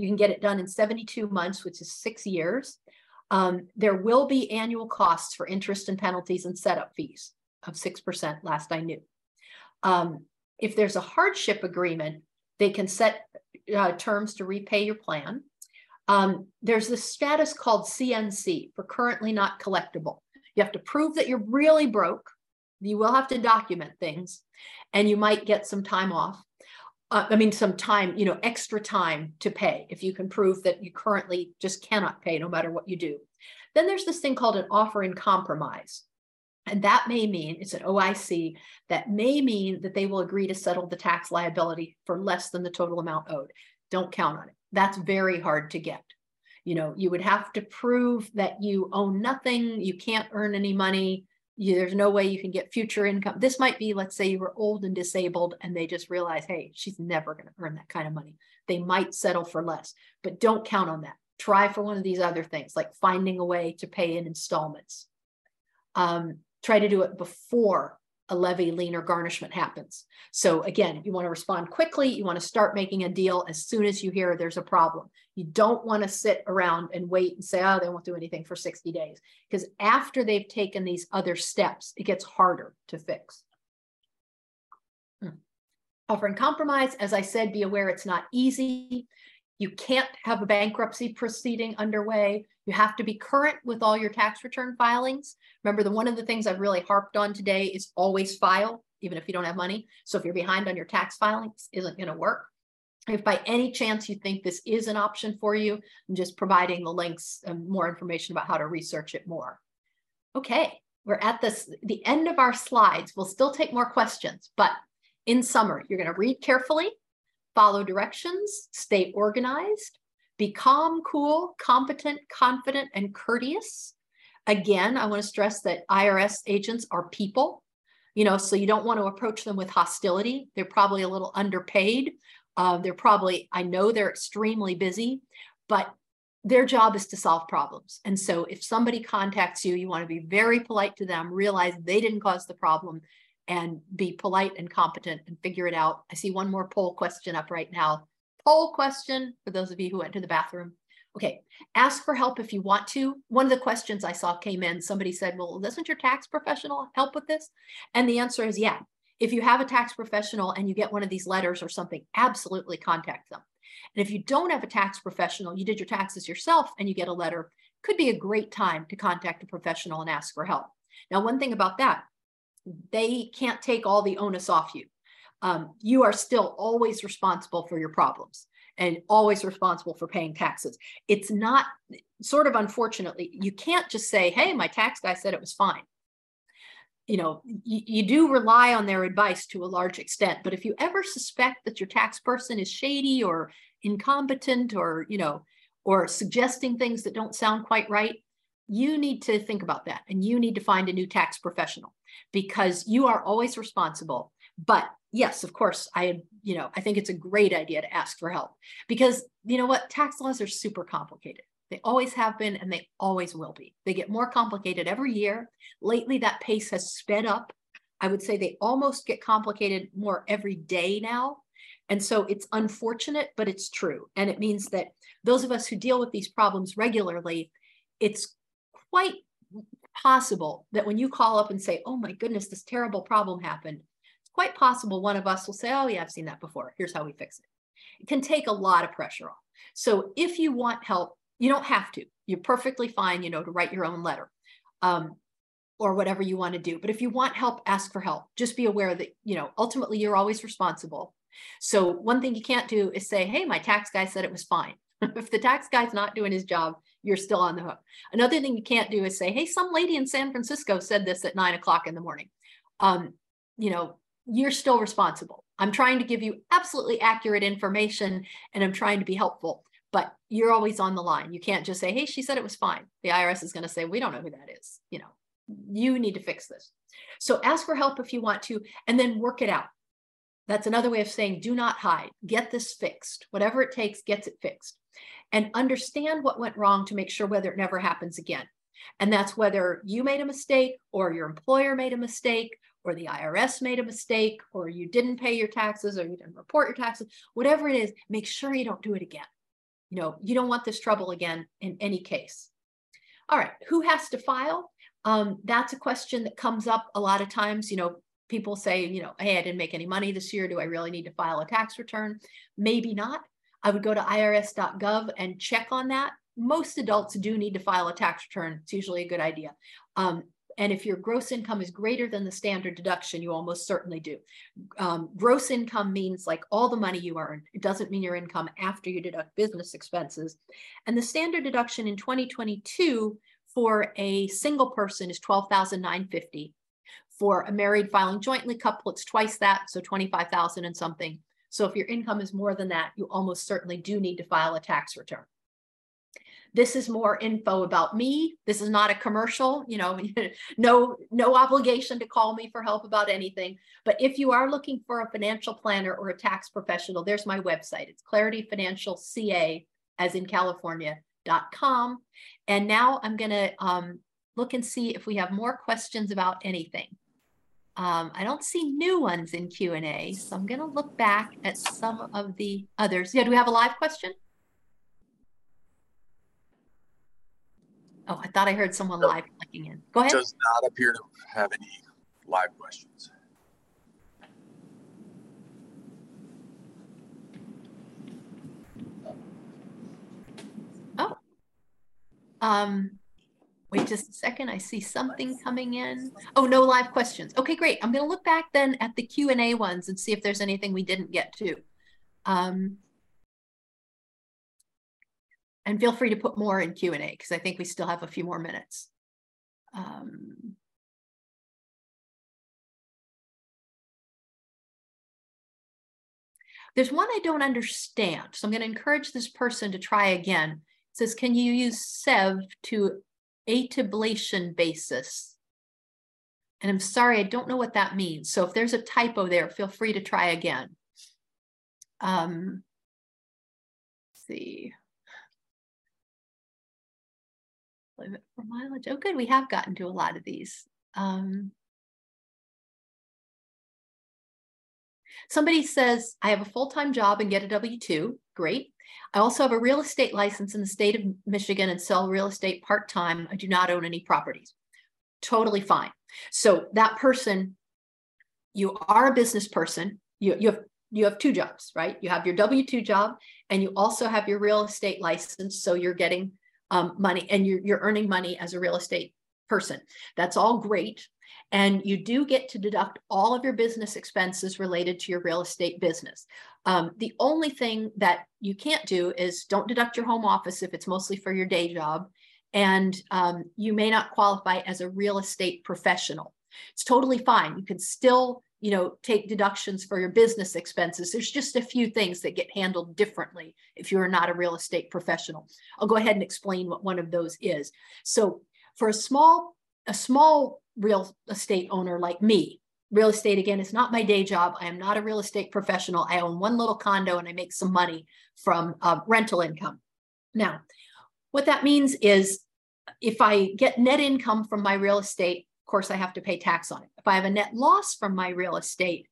You can get it done in 72 months, which is six years. Um, there will be annual costs for interest and penalties and setup fees of 6%, last I knew. Um, if there's a hardship agreement, they can set uh, terms to repay your plan. Um, there's this status called CNC for currently not collectible. You have to prove that you're really broke. You will have to document things and you might get some time off uh, I mean, some time, you know, extra time to pay if you can prove that you currently just cannot pay no matter what you do. Then there's this thing called an offer in compromise. And that may mean it's an OIC that may mean that they will agree to settle the tax liability for less than the total amount owed. Don't count on it. That's very hard to get. You know, you would have to prove that you own nothing, you can't earn any money, you, there's no way you can get future income. This might be, let's say you were old and disabled and they just realize, hey, she's never going to earn that kind of money. They might settle for less, but don't count on that. Try for one of these other things, like finding a way to pay in installments. Um, try to do it before a levy, lien, or garnishment happens. So again, you want to respond quickly. You want to start making a deal as soon as you hear there's a problem. You don't want to sit around and wait and say, oh, they won't do anything for 60 days. Because after they've taken these other steps, it gets harder to fix. Hmm. Offer in compromise, as I said, be aware it's not easy. You can't have a bankruptcy proceeding underway. You have to be current with all your tax return filings. Remember, the one of the things I've really harped on today is always file, even if you don't have money. So if you're behind on your tax filings, isn't going to work. If by any chance you think this is an option for you, I'm just providing the links and more information about how to research it more. Okay, we're at this the end of our slides. We'll still take more questions, but in summary, you're going to read carefully, follow directions, stay organized, be calm, cool, competent, confident, and courteous. Again, I want to stress that IRS agents are people, you know, so you don't want to approach them with hostility. They're probably a little underpaid. Uh, they're probably, I know they're extremely busy, but their job is to solve problems. And so if somebody contacts you, you want to be very polite to them, realize they didn't cause the problem, and be polite and competent and figure it out. I see one more poll question up right now poll question for those of you who went to the bathroom. Okay, ask for help if you want to. One of the questions I saw came in, somebody said, well, doesn't your tax professional help with this? And the answer is yeah. If you have a tax professional and you get one of these letters or something, absolutely contact them. And if you don't have a tax professional, you did your taxes yourself and you get a letter, could be a great time to contact a professional and ask for help. Now, one thing about that, they can't take all the onus off you. Um, you are still always responsible for your problems and always responsible for paying taxes. It's not sort of unfortunately, you can't just say, hey, my tax guy said it was fine. You know, you, you do rely on their advice to a large extent, but if you ever suspect that your tax person is shady or incompetent or, you know, or suggesting things that don't sound quite right, you need to think about that and you need to find a new tax professional because you are always responsible. But yes, of course, I, you know, I think it's a great idea to ask for help because you know what? Tax laws are super complicated. They always have been and they always will be. They get more complicated every year. Lately, that pace has sped up. I would say they almost get complicated more every day now. And so it's unfortunate, but it's true. And it means that those of us who deal with these problems regularly, it's quite possible that when you call up and say, oh my goodness, this terrible problem happened, it's quite possible one of us will say, oh yeah, I've seen that before. Here's how we fix it. It can take a lot of pressure off. So if you want help, you don't have to. You're perfectly fine, you know, to write your own letter. Um, or whatever you want to do. But if you want help, ask for help. Just be aware that, you know, ultimately you're always responsible. So one thing you can't do is say, hey, my tax guy said it was fine. if the tax guy's not doing his job, you're still on the hook. Another thing you can't do is say, hey, some lady in San Francisco said this at nine o'clock in the morning. Um, you know, you're still responsible. I'm trying to give you absolutely accurate information and I'm trying to be helpful, but you're always on the line. You can't just say, hey, she said it was fine. The IRS is going to say, we don't know who that is. You know, you need to fix this. So ask for help if you want to, and then work it out. That's another way of saying do not hide. Get this fixed. Whatever it takes, gets it fixed and understand what went wrong to make sure whether it never happens again. And that's whether you made a mistake or your employer made a mistake or the IRS made a mistake or you didn't pay your taxes or you didn't report your taxes, whatever it is, make sure you don't do it again. You know, you don't want this trouble again in any case. All right, who has to file? Um, that's a question that comes up a lot of times. You know, people say, you know, hey, I didn't make any money this year. Do I really need to file a tax return? Maybe not. I would go to irs.gov and check on that. Most adults do need to file a tax return. It's usually a good idea. Um, and if your gross income is greater than the standard deduction, you almost certainly do. Um, gross income means like all the money you earn. It doesn't mean your income after you deduct business expenses. And the standard deduction in 2022 for a single person is 12,950. For a married filing jointly couple, it's twice that, so 25,000 and something. So if your income is more than that, you almost certainly do need to file a tax return. This is more info about me. This is not a commercial, you know, no, no obligation to call me for help about anything. But if you are looking for a financial planner or a tax professional, there's my website. It's Clarity Financial CA, as in California.com. And now I'm going to um, look and see if we have more questions about anything. Um, I don't see new ones in Q&A, so I'm going to look back at some of the others. Yeah, do we have a live question? Oh, I thought I heard someone live clicking in. Go ahead. Does not appear to have any live questions. Oh. Um, Wait just a second. I see something coming in. Oh, no live questions. Okay, great. I'm going to look back then at the Q&A ones and see if there's anything we didn't get to. Um, and feel free to put more in Q&A because I think we still have a few more minutes. Um, there's one I don't understand. So I'm going to encourage this person to try again. It says, can you use SEV to atablation basis. And I'm sorry, I don't know what that means. So if there's a typo there, feel free to try again. Um, see. For mileage. Oh, good. We have gotten to a lot of these. Um, somebody says, I have a full-time job and get a W-2. Great. I also have a real estate license in the state of Michigan and sell real estate part time. I do not own any properties. Totally fine. So that person, you are a business person. You, you have you have two jobs, right? You have your W two job, and you also have your real estate license. So you're getting um, money, and you're you're earning money as a real estate person. That's all great. And you do get to deduct all of your business expenses related to your real estate business. Um, the only thing that you can't do is don't deduct your home office if it's mostly for your day job. And um, you may not qualify as a real estate professional. It's totally fine. You can still you know take deductions for your business expenses there's just a few things that get handled differently if you're not a real estate professional i'll go ahead and explain what one of those is so for a small a small real estate owner like me real estate again is not my day job. I am not a real estate professional. I own one little condo and i make some money from uh, rental income. Now what that means is if i get net income from my real estate of course i have to pay tax on it. If i have a net loss from my real estate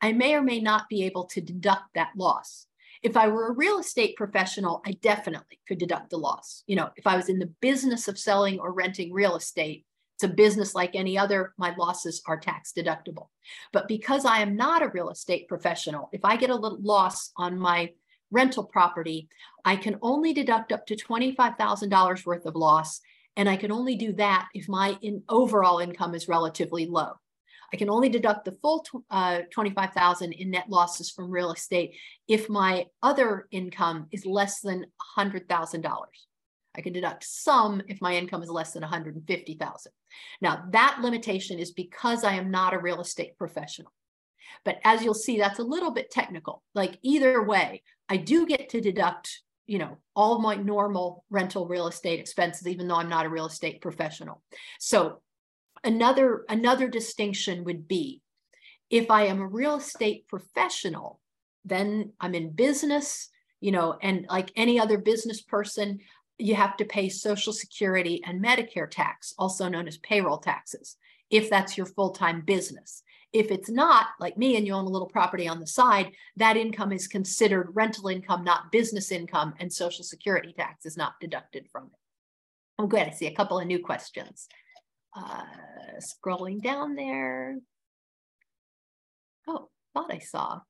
i may or may not be able to deduct that loss. If I were a real estate professional, I definitely could deduct the loss. You know, if I was in the business of selling or renting real estate, it's a business like any other, my losses are tax deductible. But because I am not a real estate professional, if I get a little loss on my rental property, I can only deduct up to $25,000 worth of loss. And I can only do that if my in overall income is relatively low. I can only deduct the full uh, 25,000 in net losses from real estate if my other income is less than $100,000. I can deduct some if my income is less than 150,000. Now that limitation is because I am not a real estate professional. But as you'll see, that's a little bit technical. Like either way, I do get to deduct, you know, all my normal rental real estate expenses, even though I'm not a real estate professional. So another another distinction would be if i am a real estate professional then i'm in business you know and like any other business person you have to pay social security and medicare tax also known as payroll taxes if that's your full-time business if it's not like me and you own a little property on the side that income is considered rental income not business income and social security tax is not deducted from it i'm glad i see a couple of new questions uh, scrolling down there. Oh, thought I saw.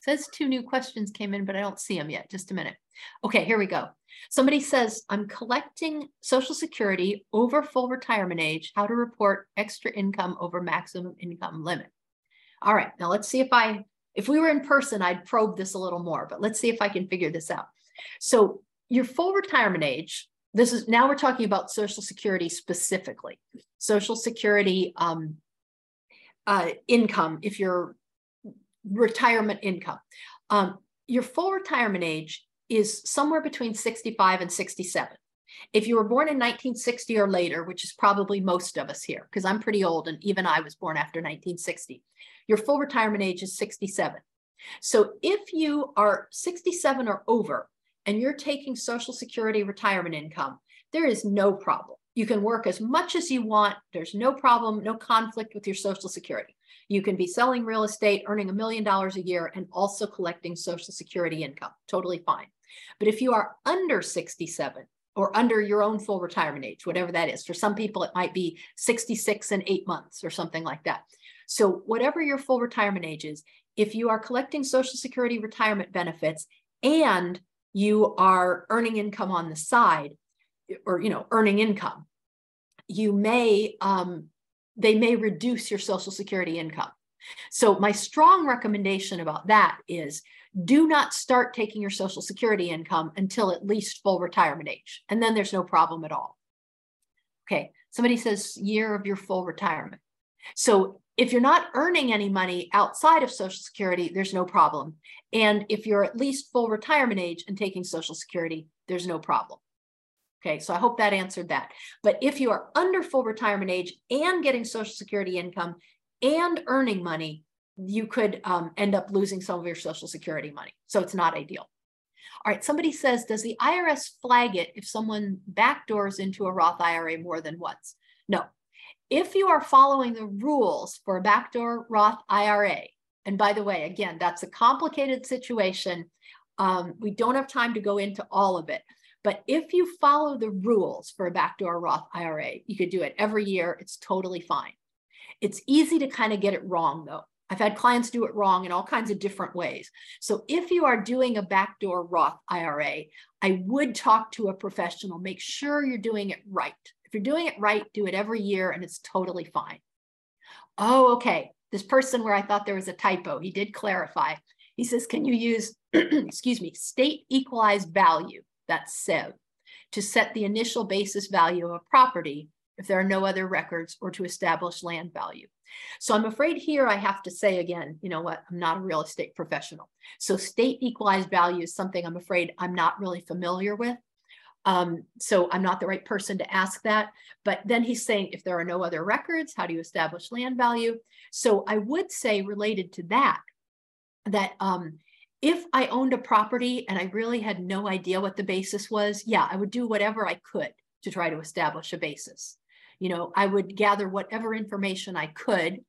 says two new questions came in, but I don't see them yet. Just a minute. Okay, here we go. Somebody says, I'm collecting Social Security over full retirement age, how to report extra income over maximum income limit. All right, now let's see if I, if we were in person, I'd probe this a little more, but let's see if I can figure this out. So your full retirement age this is now we're talking about Social Security specifically. Social Security um, uh, income, if your retirement income, um, your full retirement age is somewhere between 65 and 67. If you were born in 1960 or later, which is probably most of us here, because I'm pretty old and even I was born after 1960, your full retirement age is 67. So if you are 67 or over, and you're taking Social Security retirement income, there is no problem. You can work as much as you want. There's no problem, no conflict with your Social Security. You can be selling real estate, earning a million dollars a year, and also collecting Social Security income. Totally fine. But if you are under 67 or under your own full retirement age, whatever that is, for some people, it might be 66 and eight months or something like that. So, whatever your full retirement age is, if you are collecting Social Security retirement benefits and you are earning income on the side or you know earning income you may um, they may reduce your social security income so my strong recommendation about that is do not start taking your social security income until at least full retirement age and then there's no problem at all okay somebody says year of your full retirement so if you're not earning any money outside of Social Security, there's no problem. And if you're at least full retirement age and taking Social Security, there's no problem. Okay, so I hope that answered that. But if you are under full retirement age and getting Social Security income and earning money, you could um, end up losing some of your Social Security money. So it's not ideal. All right, somebody says, does the IRS flag it if someone backdoors into a Roth IRA more than once? No, if you are following the rules for a backdoor Roth IRA, and by the way, again, that's a complicated situation. Um, we don't have time to go into all of it, but if you follow the rules for a backdoor Roth IRA, you could do it every year. It's totally fine. It's easy to kind of get it wrong though. I've had clients do it wrong in all kinds of different ways. So if you are doing a backdoor Roth IRA, I would talk to a professional, make sure you're doing it right. If you're doing it right, do it every year and it's totally fine. Oh, okay. This person where I thought there was a typo, he did clarify. He says, can you use, excuse me, state equalized value, that's SEV, to set the initial basis value of a property if there are no other records or to establish land value. So I'm afraid here I have to say again, you know what, I'm not a real estate professional. So state equalized value is something I'm afraid I'm not really familiar with. Um, so I'm not the right person to ask that. But then he's saying if there are no other records, how do you establish land value? So I would say related to that, that um, if I owned a property and I really had no idea what the basis was, yeah, I would do whatever I could to try to establish a basis. You know, I would gather whatever information I could.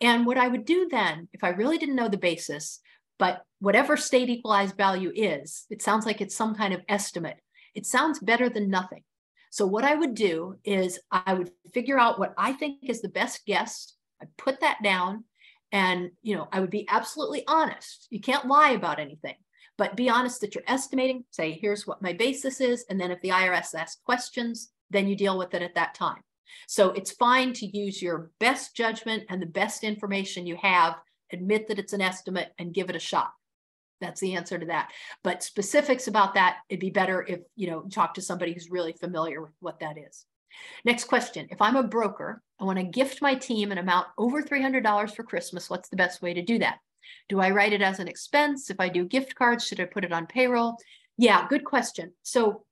And what I would do then, if I really didn't know the basis, but whatever state equalized value is, it sounds like it's some kind of estimate. It sounds better than nothing. So what I would do is I would figure out what I think is the best guess. I put that down and, you know, I would be absolutely honest. You can't lie about anything, but be honest that you're estimating, say, here's what my basis is. And then if the IRS asks questions, then you deal with it at that time. So it's fine to use your best judgment and the best information you have, admit that it's an estimate and give it a shot. That's the answer to that. But specifics about that, it'd be better if, you know, talk to somebody who's really familiar with what that is. Next question. If I'm a broker, I want to gift my team an amount over $300 for Christmas, what's the best way to do that? Do I write it as an expense? If I do gift cards, should I put it on payroll? Yeah, good question. So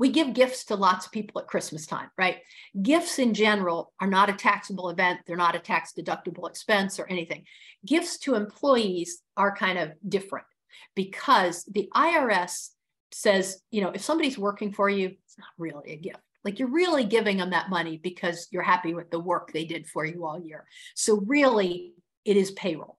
we give gifts to lots of people at Christmas time, right? Gifts in general are not a taxable event. They're not a tax deductible expense or anything. Gifts to employees are kind of different because the IRS says, you know, if somebody's working for you, it's not really a gift. Like you're really giving them that money because you're happy with the work they did for you all year. So really, it is payroll.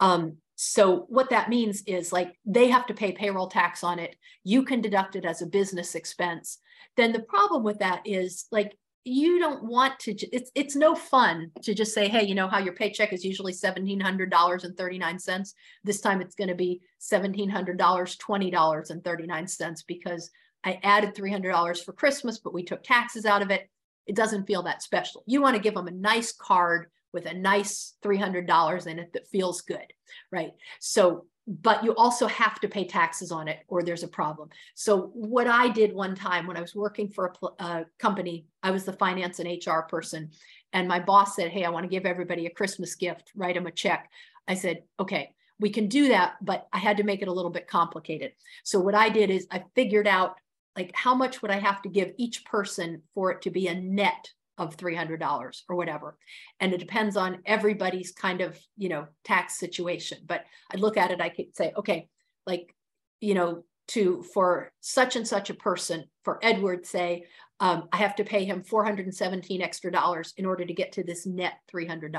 Um, so what that means is like they have to pay payroll tax on it. You can deduct it as a business expense. Then the problem with that is like you don't want to it's it's no fun to just say hey you know how your paycheck is usually $1700.39 this time it's going to be $1700 $20.39 because i added $300 for christmas but we took taxes out of it it doesn't feel that special you want to give them a nice card with a nice $300 in it that feels good, right? So, but you also have to pay taxes on it or there's a problem. So, what I did one time when I was working for a, a company, I was the finance and HR person, and my boss said, Hey, I want to give everybody a Christmas gift, write them a check. I said, Okay, we can do that, but I had to make it a little bit complicated. So, what I did is I figured out like how much would I have to give each person for it to be a net of $300 or whatever. And it depends on everybody's kind of, you know, tax situation. But I'd look at it, I could say, okay, like, you know, to for such and such a person, for Edward, say, um, I have to pay him 417 extra dollars in order to get to this net $300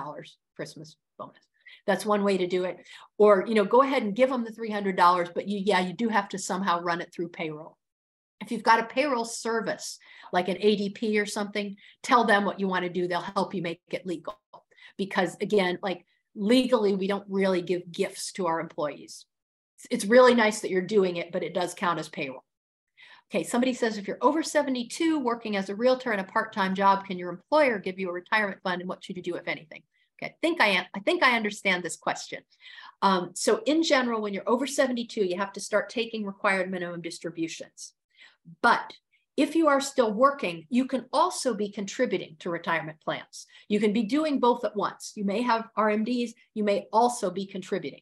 Christmas bonus. That's one way to do it. Or, you know, go ahead and give them the $300, but you, yeah, you do have to somehow run it through payroll. If you've got a payroll service like an ADP or something, tell them what you want to do. They'll help you make it legal. Because again, like legally, we don't really give gifts to our employees. It's really nice that you're doing it, but it does count as payroll. Okay, somebody says if you're over 72 working as a realtor in a part-time job, can your employer give you a retirement fund and what should you do if anything? Okay, I think I am, I think I understand this question. Um, so in general, when you're over 72, you have to start taking required minimum distributions. But if you are still working, you can also be contributing to retirement plans. You can be doing both at once. You may have RMDs, you may also be contributing.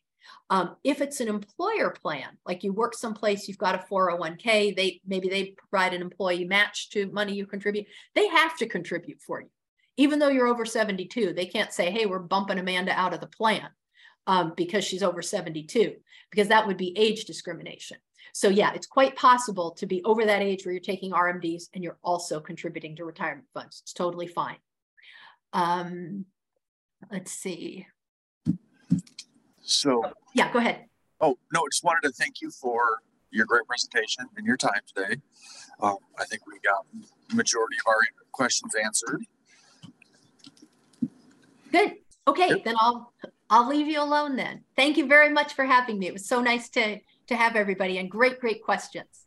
Um, if it's an employer plan, like you work someplace, you've got a 401k, they maybe they provide an employee match to money you contribute, they have to contribute for you. Even though you're over 72, they can't say, hey, we're bumping Amanda out of the plan um, because she's over 72, because that would be age discrimination. So yeah, it's quite possible to be over that age where you're taking RMDs and you're also contributing to retirement funds. It's totally fine. Um, let's see. So yeah, go ahead. Oh, no, just wanted to thank you for your great presentation and your time today. Um, I think we got the majority of our questions answered. Good. Okay, Yep. then I'll I'll leave you alone then. Thank you very much for having me. It was so nice to to have everybody and great, great questions.